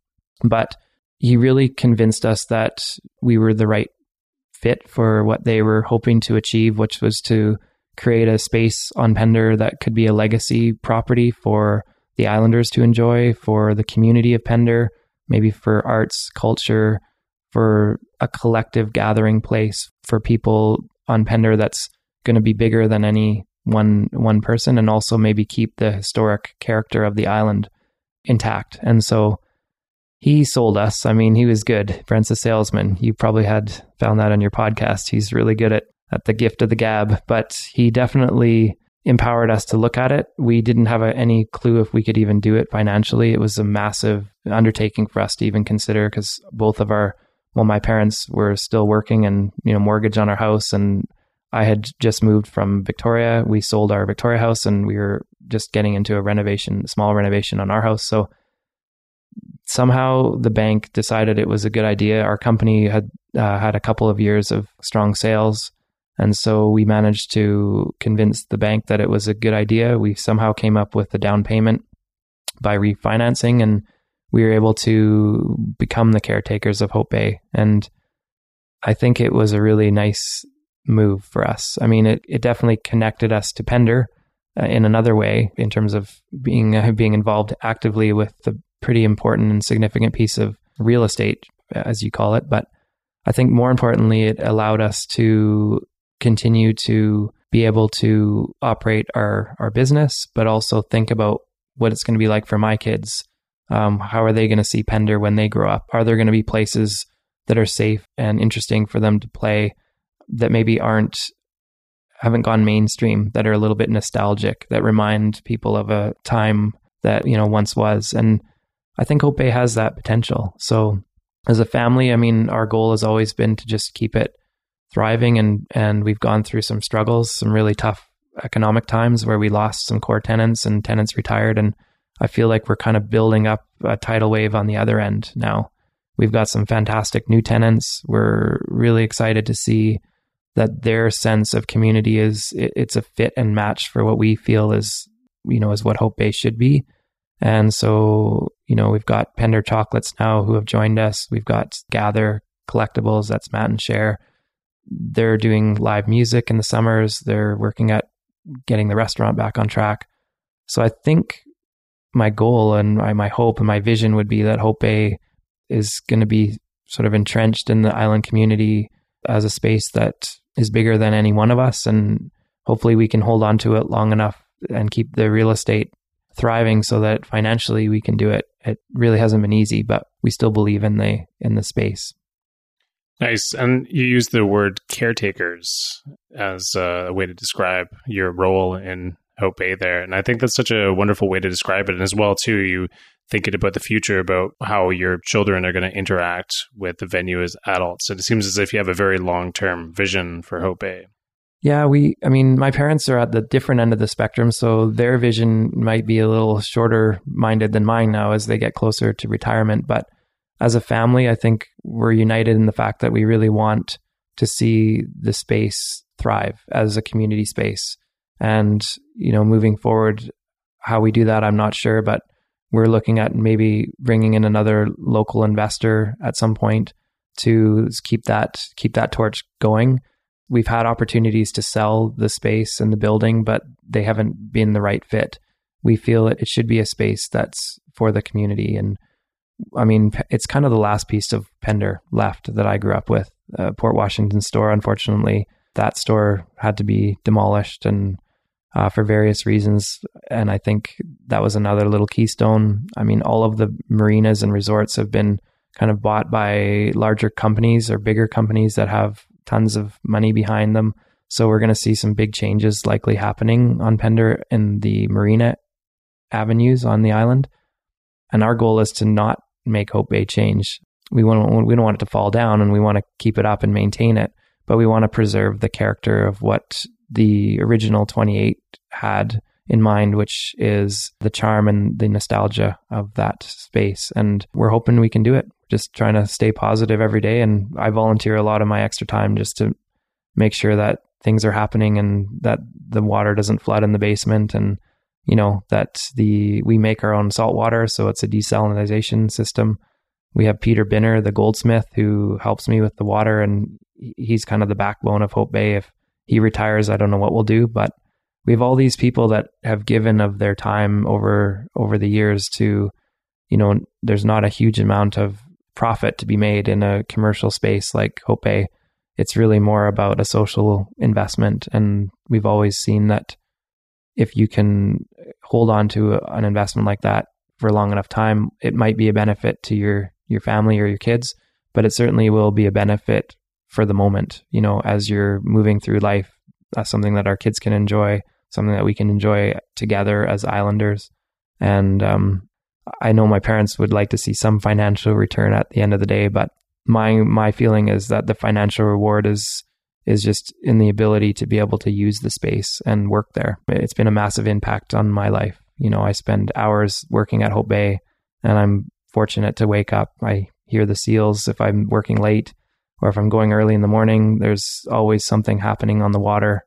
But he really convinced us that we were the right fit for what they were hoping to achieve, which was to create a space on Pender that could be a legacy property for the islanders to enjoy, for the community of Pender, maybe for arts, culture, for a collective gathering place for people on Pender that's going to be bigger than any one one person and also maybe keep the historic character of the island intact. And so he sold us. I mean, he was good. Brent's a salesman. You probably had found that on your podcast. He's really good at at the gift of the gab, but he definitely empowered us to look at it. We didn't have a, any clue if we could even do it financially. It was a massive undertaking for us to even consider because both of our well, my parents were still working and, you know, mortgage on our house. And I had just moved from Victoria. We sold our Victoria house and we were just getting into a renovation, small renovation on our house. So somehow the bank decided it was a good idea. Our company had uh, had a couple of years of strong sales. And so we managed to convince the bank that it was a good idea. We somehow came up with a down payment by refinancing and we were able to become the caretakers of Hope Bay. And I think it was a really nice move for us. I mean, it, it definitely connected us to Pender uh, in another way in terms of being uh, (laughs) being involved actively with the pretty important and significant piece of real estate, as you call it. But I think more importantly, it allowed us to continue to be able to operate our, our business, but also think about what it's going to be like for my kids. Um, how are they going to see Pender when they grow up? Are there going to be places that are safe and interesting for them to play that maybe aren't haven't gone mainstream that are a little bit nostalgic that remind people of a time that you know once was and i think hope bay has that potential. So as a family i mean our goal has always been to just keep it thriving and and we've gone through some struggles some really tough economic times where we lost some core tenants and tenants retired. And i feel like we're kind of building up a tidal wave on the other end now. We've got some fantastic new tenants. We're really excited to see that their sense of community is it, it's a fit and match for what we feel is you know is what Hope Bay should be. And so, you know, we've got Pender Chocolates now who have joined us. We've got Gather Collectibles, that's Matt and Share. They're doing live music in the summers. They're working at getting the restaurant back on track. So I think my goal and my, my hope and my vision would be that Hope Bay is going to be sort of entrenched in the island community as a space that is bigger than any one of us. And hopefully we can hold on to it long enough and keep the real estate thriving so that financially we can do it. It really hasn't been easy, but we still believe in the in the space. Nice. And you use the word caretakers as a way to describe your role in Hope Bay there. And I think that's such a wonderful way to describe it. And as well, too, you thinking about the future, about how your children are going to interact with the venue as adults. And it seems as if you have a very long term vision for Hope Bay. Yeah, we, I mean, my parents are at the different end of the spectrum. So their vision might be a little shorter minded than mine now as they get closer to retirement. But as a family, I think we're united in the fact that we really want to see the space thrive as a community space. And, you know, moving forward, how we do that, I'm not sure. But we're looking at maybe bringing in another local investor at some point to keep that keep that torch going. We've had opportunities to sell the space and the building, but they haven't been the right fit. We feel that it should be a space that's for the community. And I mean, it's kind of the last piece of Pender left that I grew up with. Uh, Port Washington store, unfortunately, that store had to be demolished and uh, for various reasons. And I think that was another little keystone. I mean, all of the marinas and resorts have been kind of bought by larger companies or bigger companies that have tons of money behind them. So we're going to see some big changes likely happening on Pender and the marina avenues on the island. And our goal is to not make Hope Bay change. We want we don't want it to fall down, and we want to keep it up and maintain it. But we want to preserve the character of what the original 28 had in mind, which is the charm and the nostalgia of that space. And we're hoping we can do it. Just trying to stay positive every day. And I volunteer a lot of my extra time just to make sure that things are happening and that the water doesn't flood in the basement. And you know that the we make our own salt water so it's a desalination system. We have peter binner the goldsmith who helps me with the water and he's kind of the backbone of hope bay. If he retires, I don't know what we'll do, but we have all these people that have given of their time over over the years to you know there's not a huge amount of profit to be made in a commercial space like Hope. It's really more about a social investment and we've always seen that if you can hold on to an investment like that for a long enough time, it might be a benefit to your your family or your kids, but it certainly will be a benefit for the moment, you know, as you're moving through life. That's something that our kids can enjoy, something that we can enjoy together as islanders. And um, I know my parents would like to see some financial return at the end of the day, but my my feeling is that the financial reward is is just in the ability to be able to use the space and work there. It's been a massive impact on my life. You know, I spend hours working at Hope Bay and I'm fortunate to wake up. I hear the seals if I'm working late or if I'm going early in the morning. There's always something happening on the water,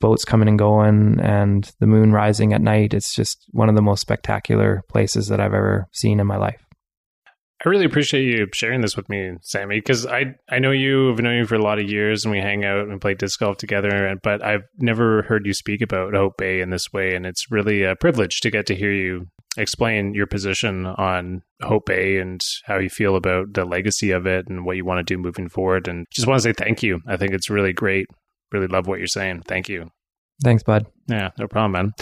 boats coming and going, and the moon rising at night. It's just one of the most spectacular places that I've ever seen in my life. I really appreciate you sharing this with me, Sammy, because I I know you, I've known you for a lot of years, and we hang out and play disc golf together. But I've never heard you speak about Hope Bay in this way, and it's really a privilege to get to hear you explain your position on Hope Bay and how you feel about the legacy of it and what you want to do moving forward. And just want to say thank you. I think it's really great. Really love what you're saying. Thank you. Thanks, bud. Yeah, no problem,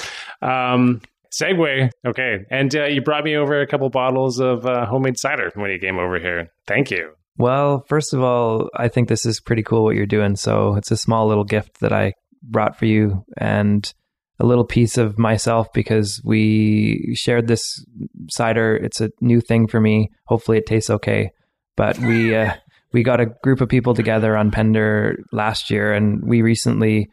man. Um, Segue. Okay. And uh, you brought me over a couple bottles of uh, homemade cider when you came over here. Thank you. Well, first of all, I think this is pretty cool what you're doing. So it's a small little gift that I brought for you and a little piece of myself because we shared this cider. It's a new thing for me. Hopefully it tastes okay. But we, uh, (laughs) we got a group of people together on Pender last year and we recently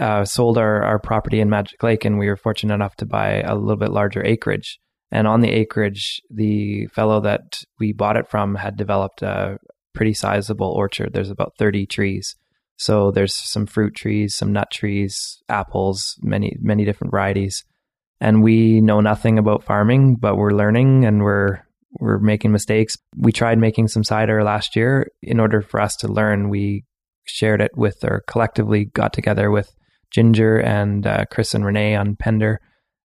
uh, sold our, our property in Magic Lake, and we were fortunate enough to buy a little bit larger acreage. And on the acreage, the fellow that we bought it from had developed a pretty sizable orchard. There's about 30 trees. So there's some fruit trees, some nut trees, apples, many, many different varieties. And we know nothing about farming, but we're learning and we're, we're making mistakes. We tried making some cider last year. In order for us to learn, we shared it with or collectively got together with Ginger and uh, Chris and Renee on Pender.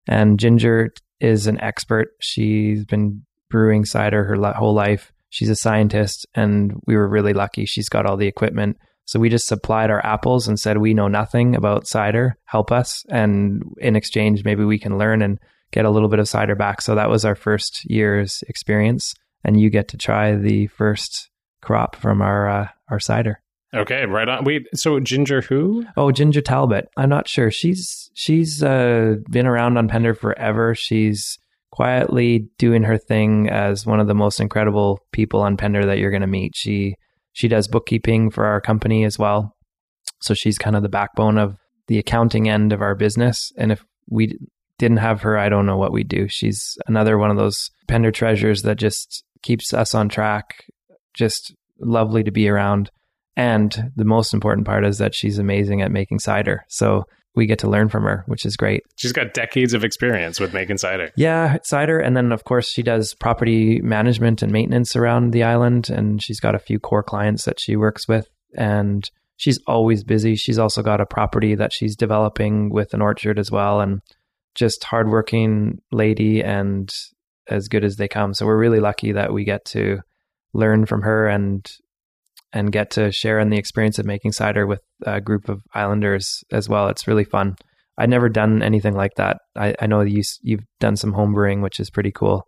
And Ginger is an expert. She's been brewing cider her whole life. She's a scientist, and we were really lucky. She's got all the equipment. So we just supplied our apples and said, We know nothing about cider. Help us. And in exchange, maybe we can learn and get a little bit of cider back. So that was our first year's experience. And you get to try the first crop from our, uh, our cider. Okay, right on. Wait, so Ginger who? Oh, Ginger Talbot. I'm not sure. She's she's uh, been around on Pender forever. She's quietly doing her thing as one of the most incredible people on Pender that you're going to meet. She she does bookkeeping for our company as well. So she's kind of the backbone of the accounting end of our business. And if we didn't have her, I don't know what we'd do. She's another one of those Pender treasures that just keeps us on track. Just lovely to be around. And the most important part is that she's amazing at making cider. So we get to learn from her, which is great. She's got decades of experience with making cider. Yeah, cider. And then, of course, she does property management and maintenance around the island. And she's got a few core clients that she works with. And she's always busy. She's also got a property that she's developing with an orchard as well. And just hardworking lady and as good as they come. So we're really lucky that we get to learn from her and and get to share in the experience of making cider with a group of islanders as well. It's really fun. I'd never done anything like that. I, I know you, you've done some home brewing, which is pretty cool.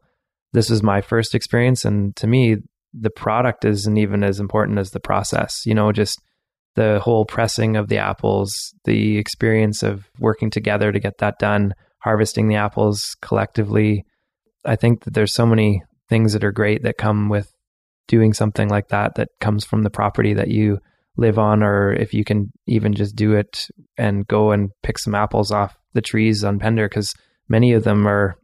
This was my first experience, and to me, the product isn't even as important as the process. You know, just the whole pressing of the apples, the experience of working together to get that done, harvesting the apples collectively. I think that there's so many things that are great that come with doing something like that that comes from the property that you live on, or if you can even just do it and go and pick some apples off the trees on Pender, because many of them are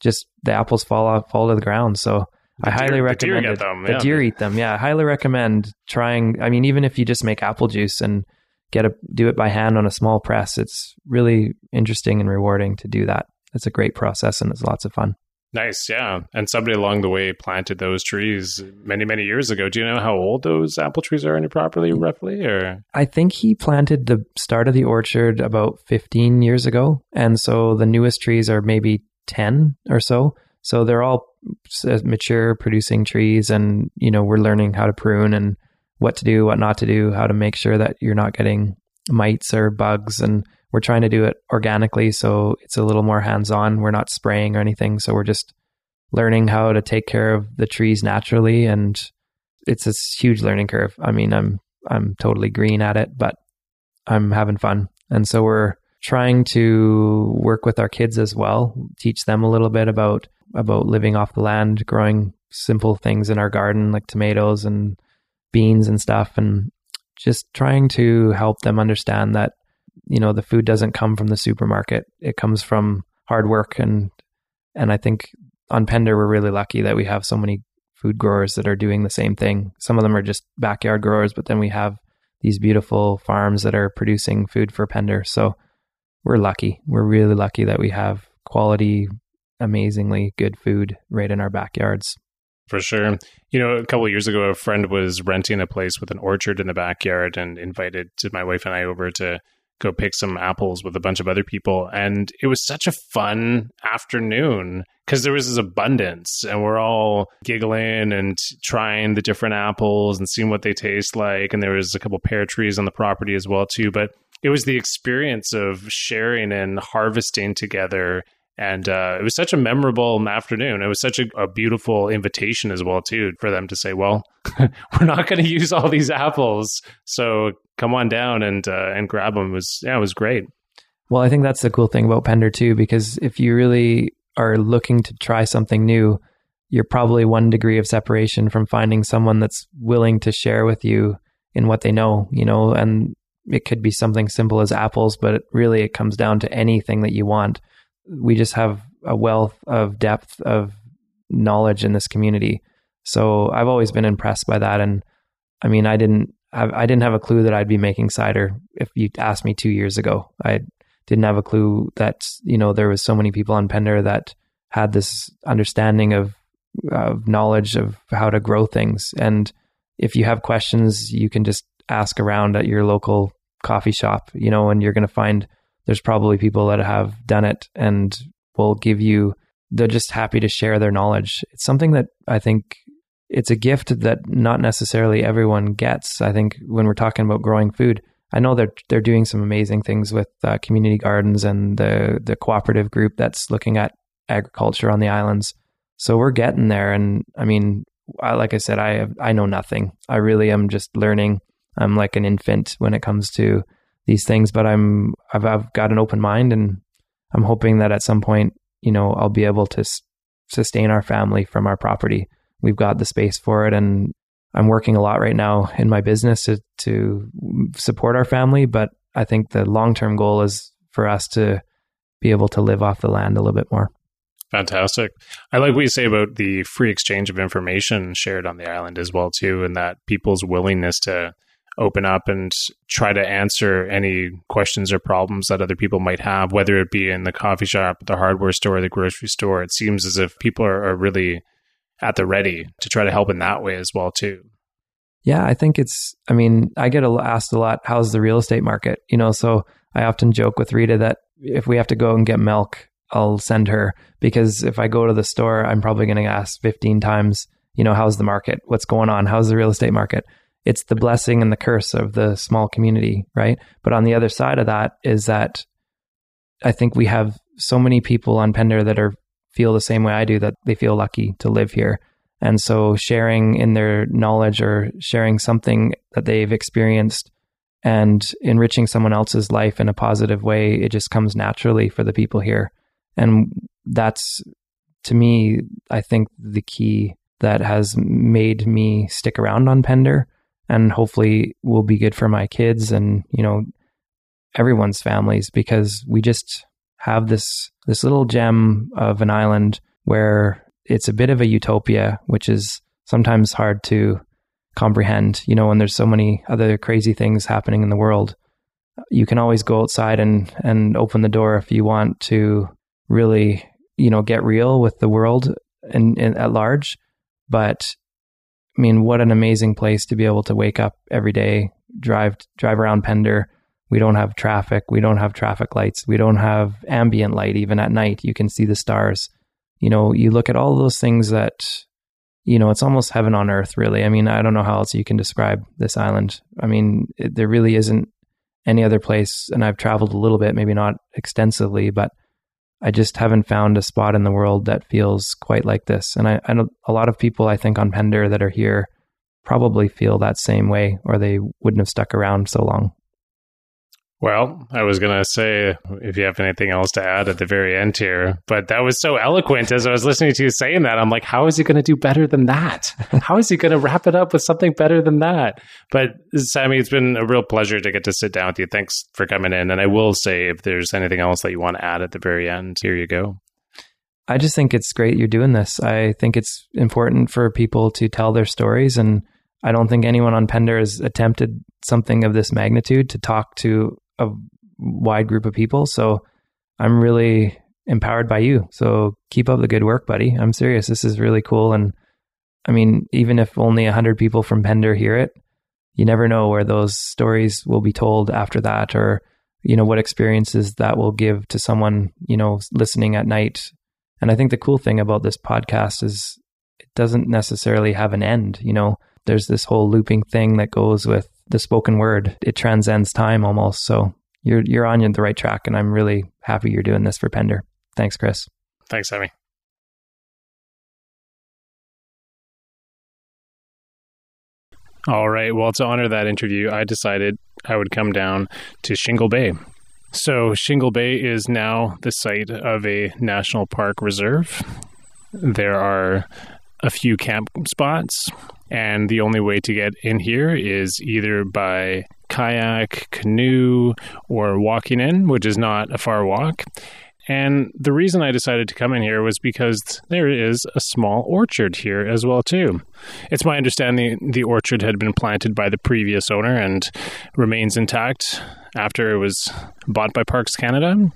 just the apples fall off, fall to the ground. So the I deer, highly recommend the deer it. them. The deer eat them. Yeah, I highly recommend trying. I mean, even if you just make apple juice and get a do it by hand on a small press, it's really interesting and rewarding to do that. It's a great process and it's lots of fun. Nice, yeah. And somebody along the way planted those trees many, many years ago. Do you know how old those apple trees are on your property, mm. roughly? Or I think he planted the start of the orchard about 15 years ago, and so the newest trees are maybe 10 or so. So they're all mature, producing trees, and you know we're learning how to prune and what to do, what not to do, how to make sure that you're not getting mites or bugs and we're trying to do it organically, so it's a little more hands on. We're not spraying or anything, so we're just learning how to take care of the trees naturally, and it's a huge learning curve. I mean, I'm I'm totally green at it, but I'm having fun, and so we're trying to work with our kids as well, teach them a little bit about about living off the land, growing simple things in our garden like tomatoes and beans and stuff, and just trying to help them understand that you know the food doesn't come from the supermarket. It comes from hard work. And and i think on pender we're really lucky that we have so many food growers that are doing the same thing. Some of them are just backyard growers but then we have these beautiful farms that are producing food for pender. So we're lucky. We're really lucky that we have quality amazingly good food right in our backyards for sure. You know, a couple years ago, a friend was renting a place with an orchard in the backyard and invited my wife and I over to go pick some apples with a bunch of other people. And it was such a fun afternoon because there was this abundance and we're all giggling and trying the different apples and seeing what they taste like. And there was a couple pear trees on the property as well, too. But it was the experience of sharing and harvesting together and uh, it was such a memorable afternoon. It was such a, a, beautiful invitation as well, too, for them to say, "Well, (laughs) we're not going to use all these apples, so come on down and uh, and grab them." It was yeah, it was great. Well, I think that's the cool thing about Pender too, because if you really are looking to try something new, you're probably one degree of separation from finding someone that's willing to share with you in what they know, you know, and it could be something simple as apples, but it really it comes down to anything that you want we just have a wealth of depth of knowledge in this community. So I've always been impressed by that. And I mean, I didn't have, I didn't have a clue that I'd be making cider if you asked me two years ago. I didn't have a clue that, you know, there was so many people on Pender that had this understanding of, of knowledge of how to grow things. And if you have questions, you can just ask around at your local coffee shop, you know, and you're going to find there's probably people that have done it and will give you they're just happy to share their knowledge. It's something that I think it's a gift that not necessarily everyone gets. I think when we're talking about growing food, I know they're they're doing some amazing things with uh, community gardens and the the cooperative group that's looking at agriculture on the islands. So we're getting there, and I mean, I, like I said, I have, I know nothing. I really am just learning. I'm like an infant when it comes to these things, but I'm I've, I've got an open mind, and I'm hoping that at some point, you know, I'll be able to s- sustain our family from our property. We've got the space for it, and I'm working a lot right now in my business to to support our family. But I think the long term goal is for us to be able to live off the land a little bit more. Fantastic. I like what you say about the free exchange of information shared on the island as well too, and that people's willingness to open up and try to answer any questions or problems that other people might have, whether it be in the coffee shop, the hardware store, the grocery store. It seems as if people are, are really at the ready to try to help in that way as well too. Yeah, I think it's. I mean, I get asked a lot, "How's the real estate market?" You know, so I often joke with Rita that if we have to go and get milk, I'll send her because if I go to the store, I'm probably going to ask 15 times, you know, how's the market? What's going on? How's the real estate market? It's the blessing and the curse of the small community, right? But on the other side of that is that I think we have so many people on Pender that are feel the same way I do that they feel lucky to live here. And so sharing in their knowledge or sharing something that they've experienced and enriching someone else's life in a positive way, it just comes naturally for the people here. And that's to me, I think the key that has made me stick around on Pender and hopefully will be good for my kids and you know everyone's families because we just have this this little gem of an island where it's a bit of a utopia which is sometimes hard to comprehend you know when there's so many other crazy things happening in the world. You can always go outside and and open the door if you want to really you know get real with the world and, and at large but I mean, what an amazing place to be able to wake up every day, drive drive around Pender. We don't have traffic. We don't have traffic lights. We don't have ambient light even at night. You can see the stars. You know, you look at all those things that you know, it's almost heaven on earth, really. I mean, I don't know how else you can describe this island. I mean, it, there really isn't any other place, and I've traveled a little bit, maybe not extensively, but I just haven't found a spot in the world that feels quite like this. And I, I know a lot of people I think on Pender that are here probably feel that same way, or they wouldn't have stuck around so long. Well, I was going to say if you have anything else to add at the very end here, but that was so eloquent as I was listening to you saying that. I'm like, how is he going to do better than that? (laughs) How is he going to wrap it up with something better than that? But Sammy, it's been a real pleasure to get to sit down with you. Thanks for coming in. And I will say, if there's anything else that you want to add at the very end, here you go. I just think it's great you're doing this. I think it's important for people to tell their stories. And I don't think anyone on Pender has attempted something of this magnitude to talk to a wide group of people. So I'm really empowered by you. So keep up the good work, buddy. I'm serious. This is really cool. And I mean, even if only 100 people from Pender hear it, you never know where those stories will be told after that or, you know, what experiences that will give to someone, you know, listening at night. And I think the cool thing about this podcast is it doesn't necessarily have an end. You know, there's this whole looping thing that goes with the spoken word. It transcends time almost. So you're you're on the right track, and I'm really happy you're doing this for Pender. Thanks, Chris. Thanks, Sammy. All right. Well, to honor that interview, I decided I would come down to Shingle Bay. So, Shingle Bay is now the site of a national park reserve. There are a few camp spots, and the only way to get in here is either by kayak, canoe, or walking in, which is not a far walk. And the reason I decided to come in here was because there is a small orchard here as well too. It's my understanding the orchard had been planted by the previous owner and remains intact after it was bought by Parks Canada.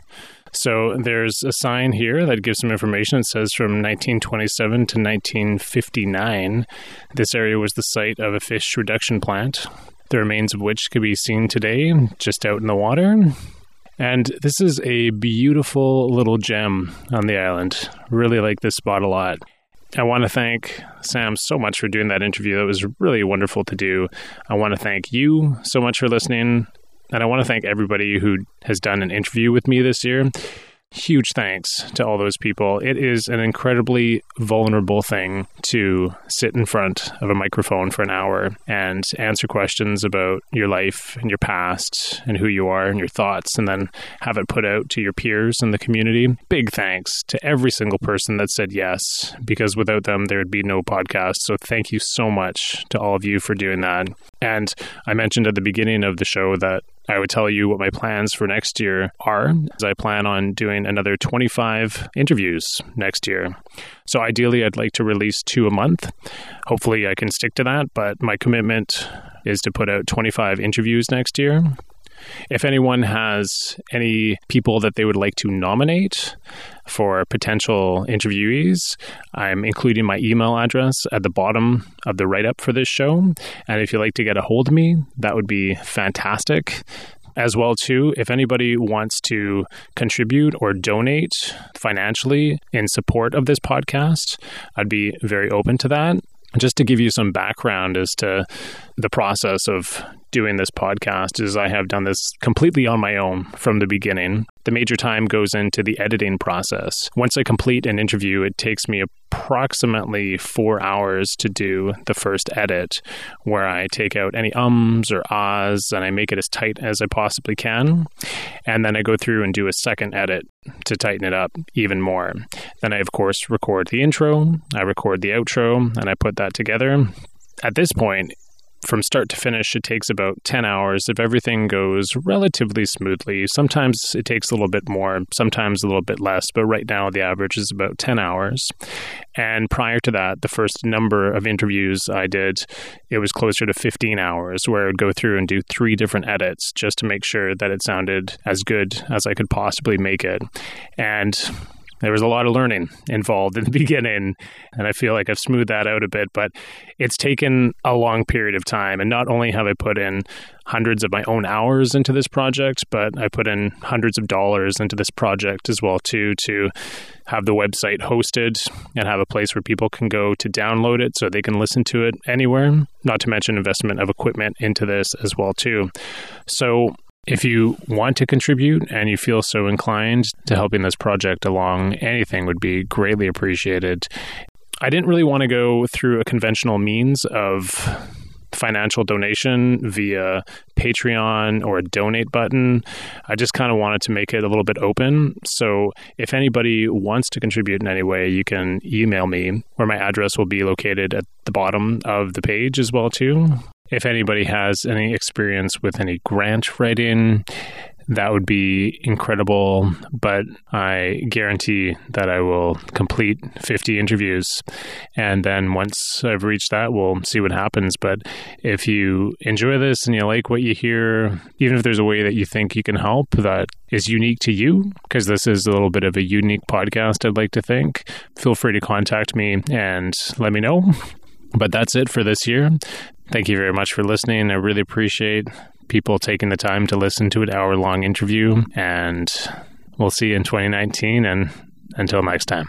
So there's a sign here that gives some information. It says from 1927 to 1959, this area was the site of a fish reduction plant, the remains of which could be seen today just out in the water. And this is a beautiful little gem on the island. Really like this spot a lot. I want to thank Sam so much for doing that interview. It was really wonderful to do. I want to thank you so much for listening. And I want to thank everybody who has done an interview with me this year huge thanks to all those people. It is an incredibly vulnerable thing to sit in front of a microphone for an hour and answer questions about your life and your past and who you are and your thoughts, and then have it put out to your peers in the community. Big thanks to every single person that said yes, because without them, there would be no podcast. So thank you so much to all of you for doing that. And I mentioned at the beginning of the show that I would tell you what my plans for next year are. As I plan on doing another 25 interviews next year. So ideally, I'd like to release two a month. Hopefully, I can stick to that, but my commitment is to put out 25 interviews next year. If anyone has any people that they would like to nominate for potential interviewees, I'm including my email address at the bottom of the write up for this show. And if you'd like to get a hold of me, that would be fantastic as well too if anybody wants to contribute or donate financially in support of this podcast i'd be very open to that just to give you some background as to the process of doing this podcast is I have done this completely on my own from the beginning. The major time goes into the editing process. Once I complete an interview, it takes me approximately four hours to do the first edit, where I take out any ums or ahs and I make it as tight as I possibly can. And then I go through and do a second edit to tighten it up even more. Then I, of course, record the intro, I record the outro, and I put that together. At this point, from start to finish, it takes about 10 hours if everything goes relatively smoothly. Sometimes it takes a little bit more, sometimes a little bit less, but right now the average is about 10 hours. And prior to that, the first number of interviews I did, it was closer to 15 hours where I would go through and do three different edits just to make sure that it sounded as good as I could possibly make it. And there was a lot of learning involved in the (laughs) beginning, and I feel like I've smoothed that out a bit, but it's taken a long period of time. And not only have I put in hundreds of my own hours into this project, but I put in hundreds of dollars into this project as well too to have the website hosted and have a place where people can go to download it so they can listen to it anywhere, not to mention investment of equipment into this as well too. So if you want to contribute and you feel so inclined to helping this project along, anything would be greatly appreciated. I didn't really want to go through a conventional means of financial donation via Patreon or a donate button. I just kind of wanted to make it a little bit open. So if anybody wants to contribute in any way, you can email me where my address will be located at the bottom of the page as well too. If anybody has any experience with any grant writing, that would be incredible. But I guarantee that I will complete 50 interviews. And then once I've reached that, we'll see what happens. But if you enjoy this and you like what you hear, even if there's a way that you think you can help that is unique to you, because this is a little bit of a unique podcast, I'd like to think, feel free to contact me and let me know. But that's it for this year. Thank you very much for listening. I really appreciate people taking the time to listen to an hour long interview. And we'll see you in 2019. And until next time.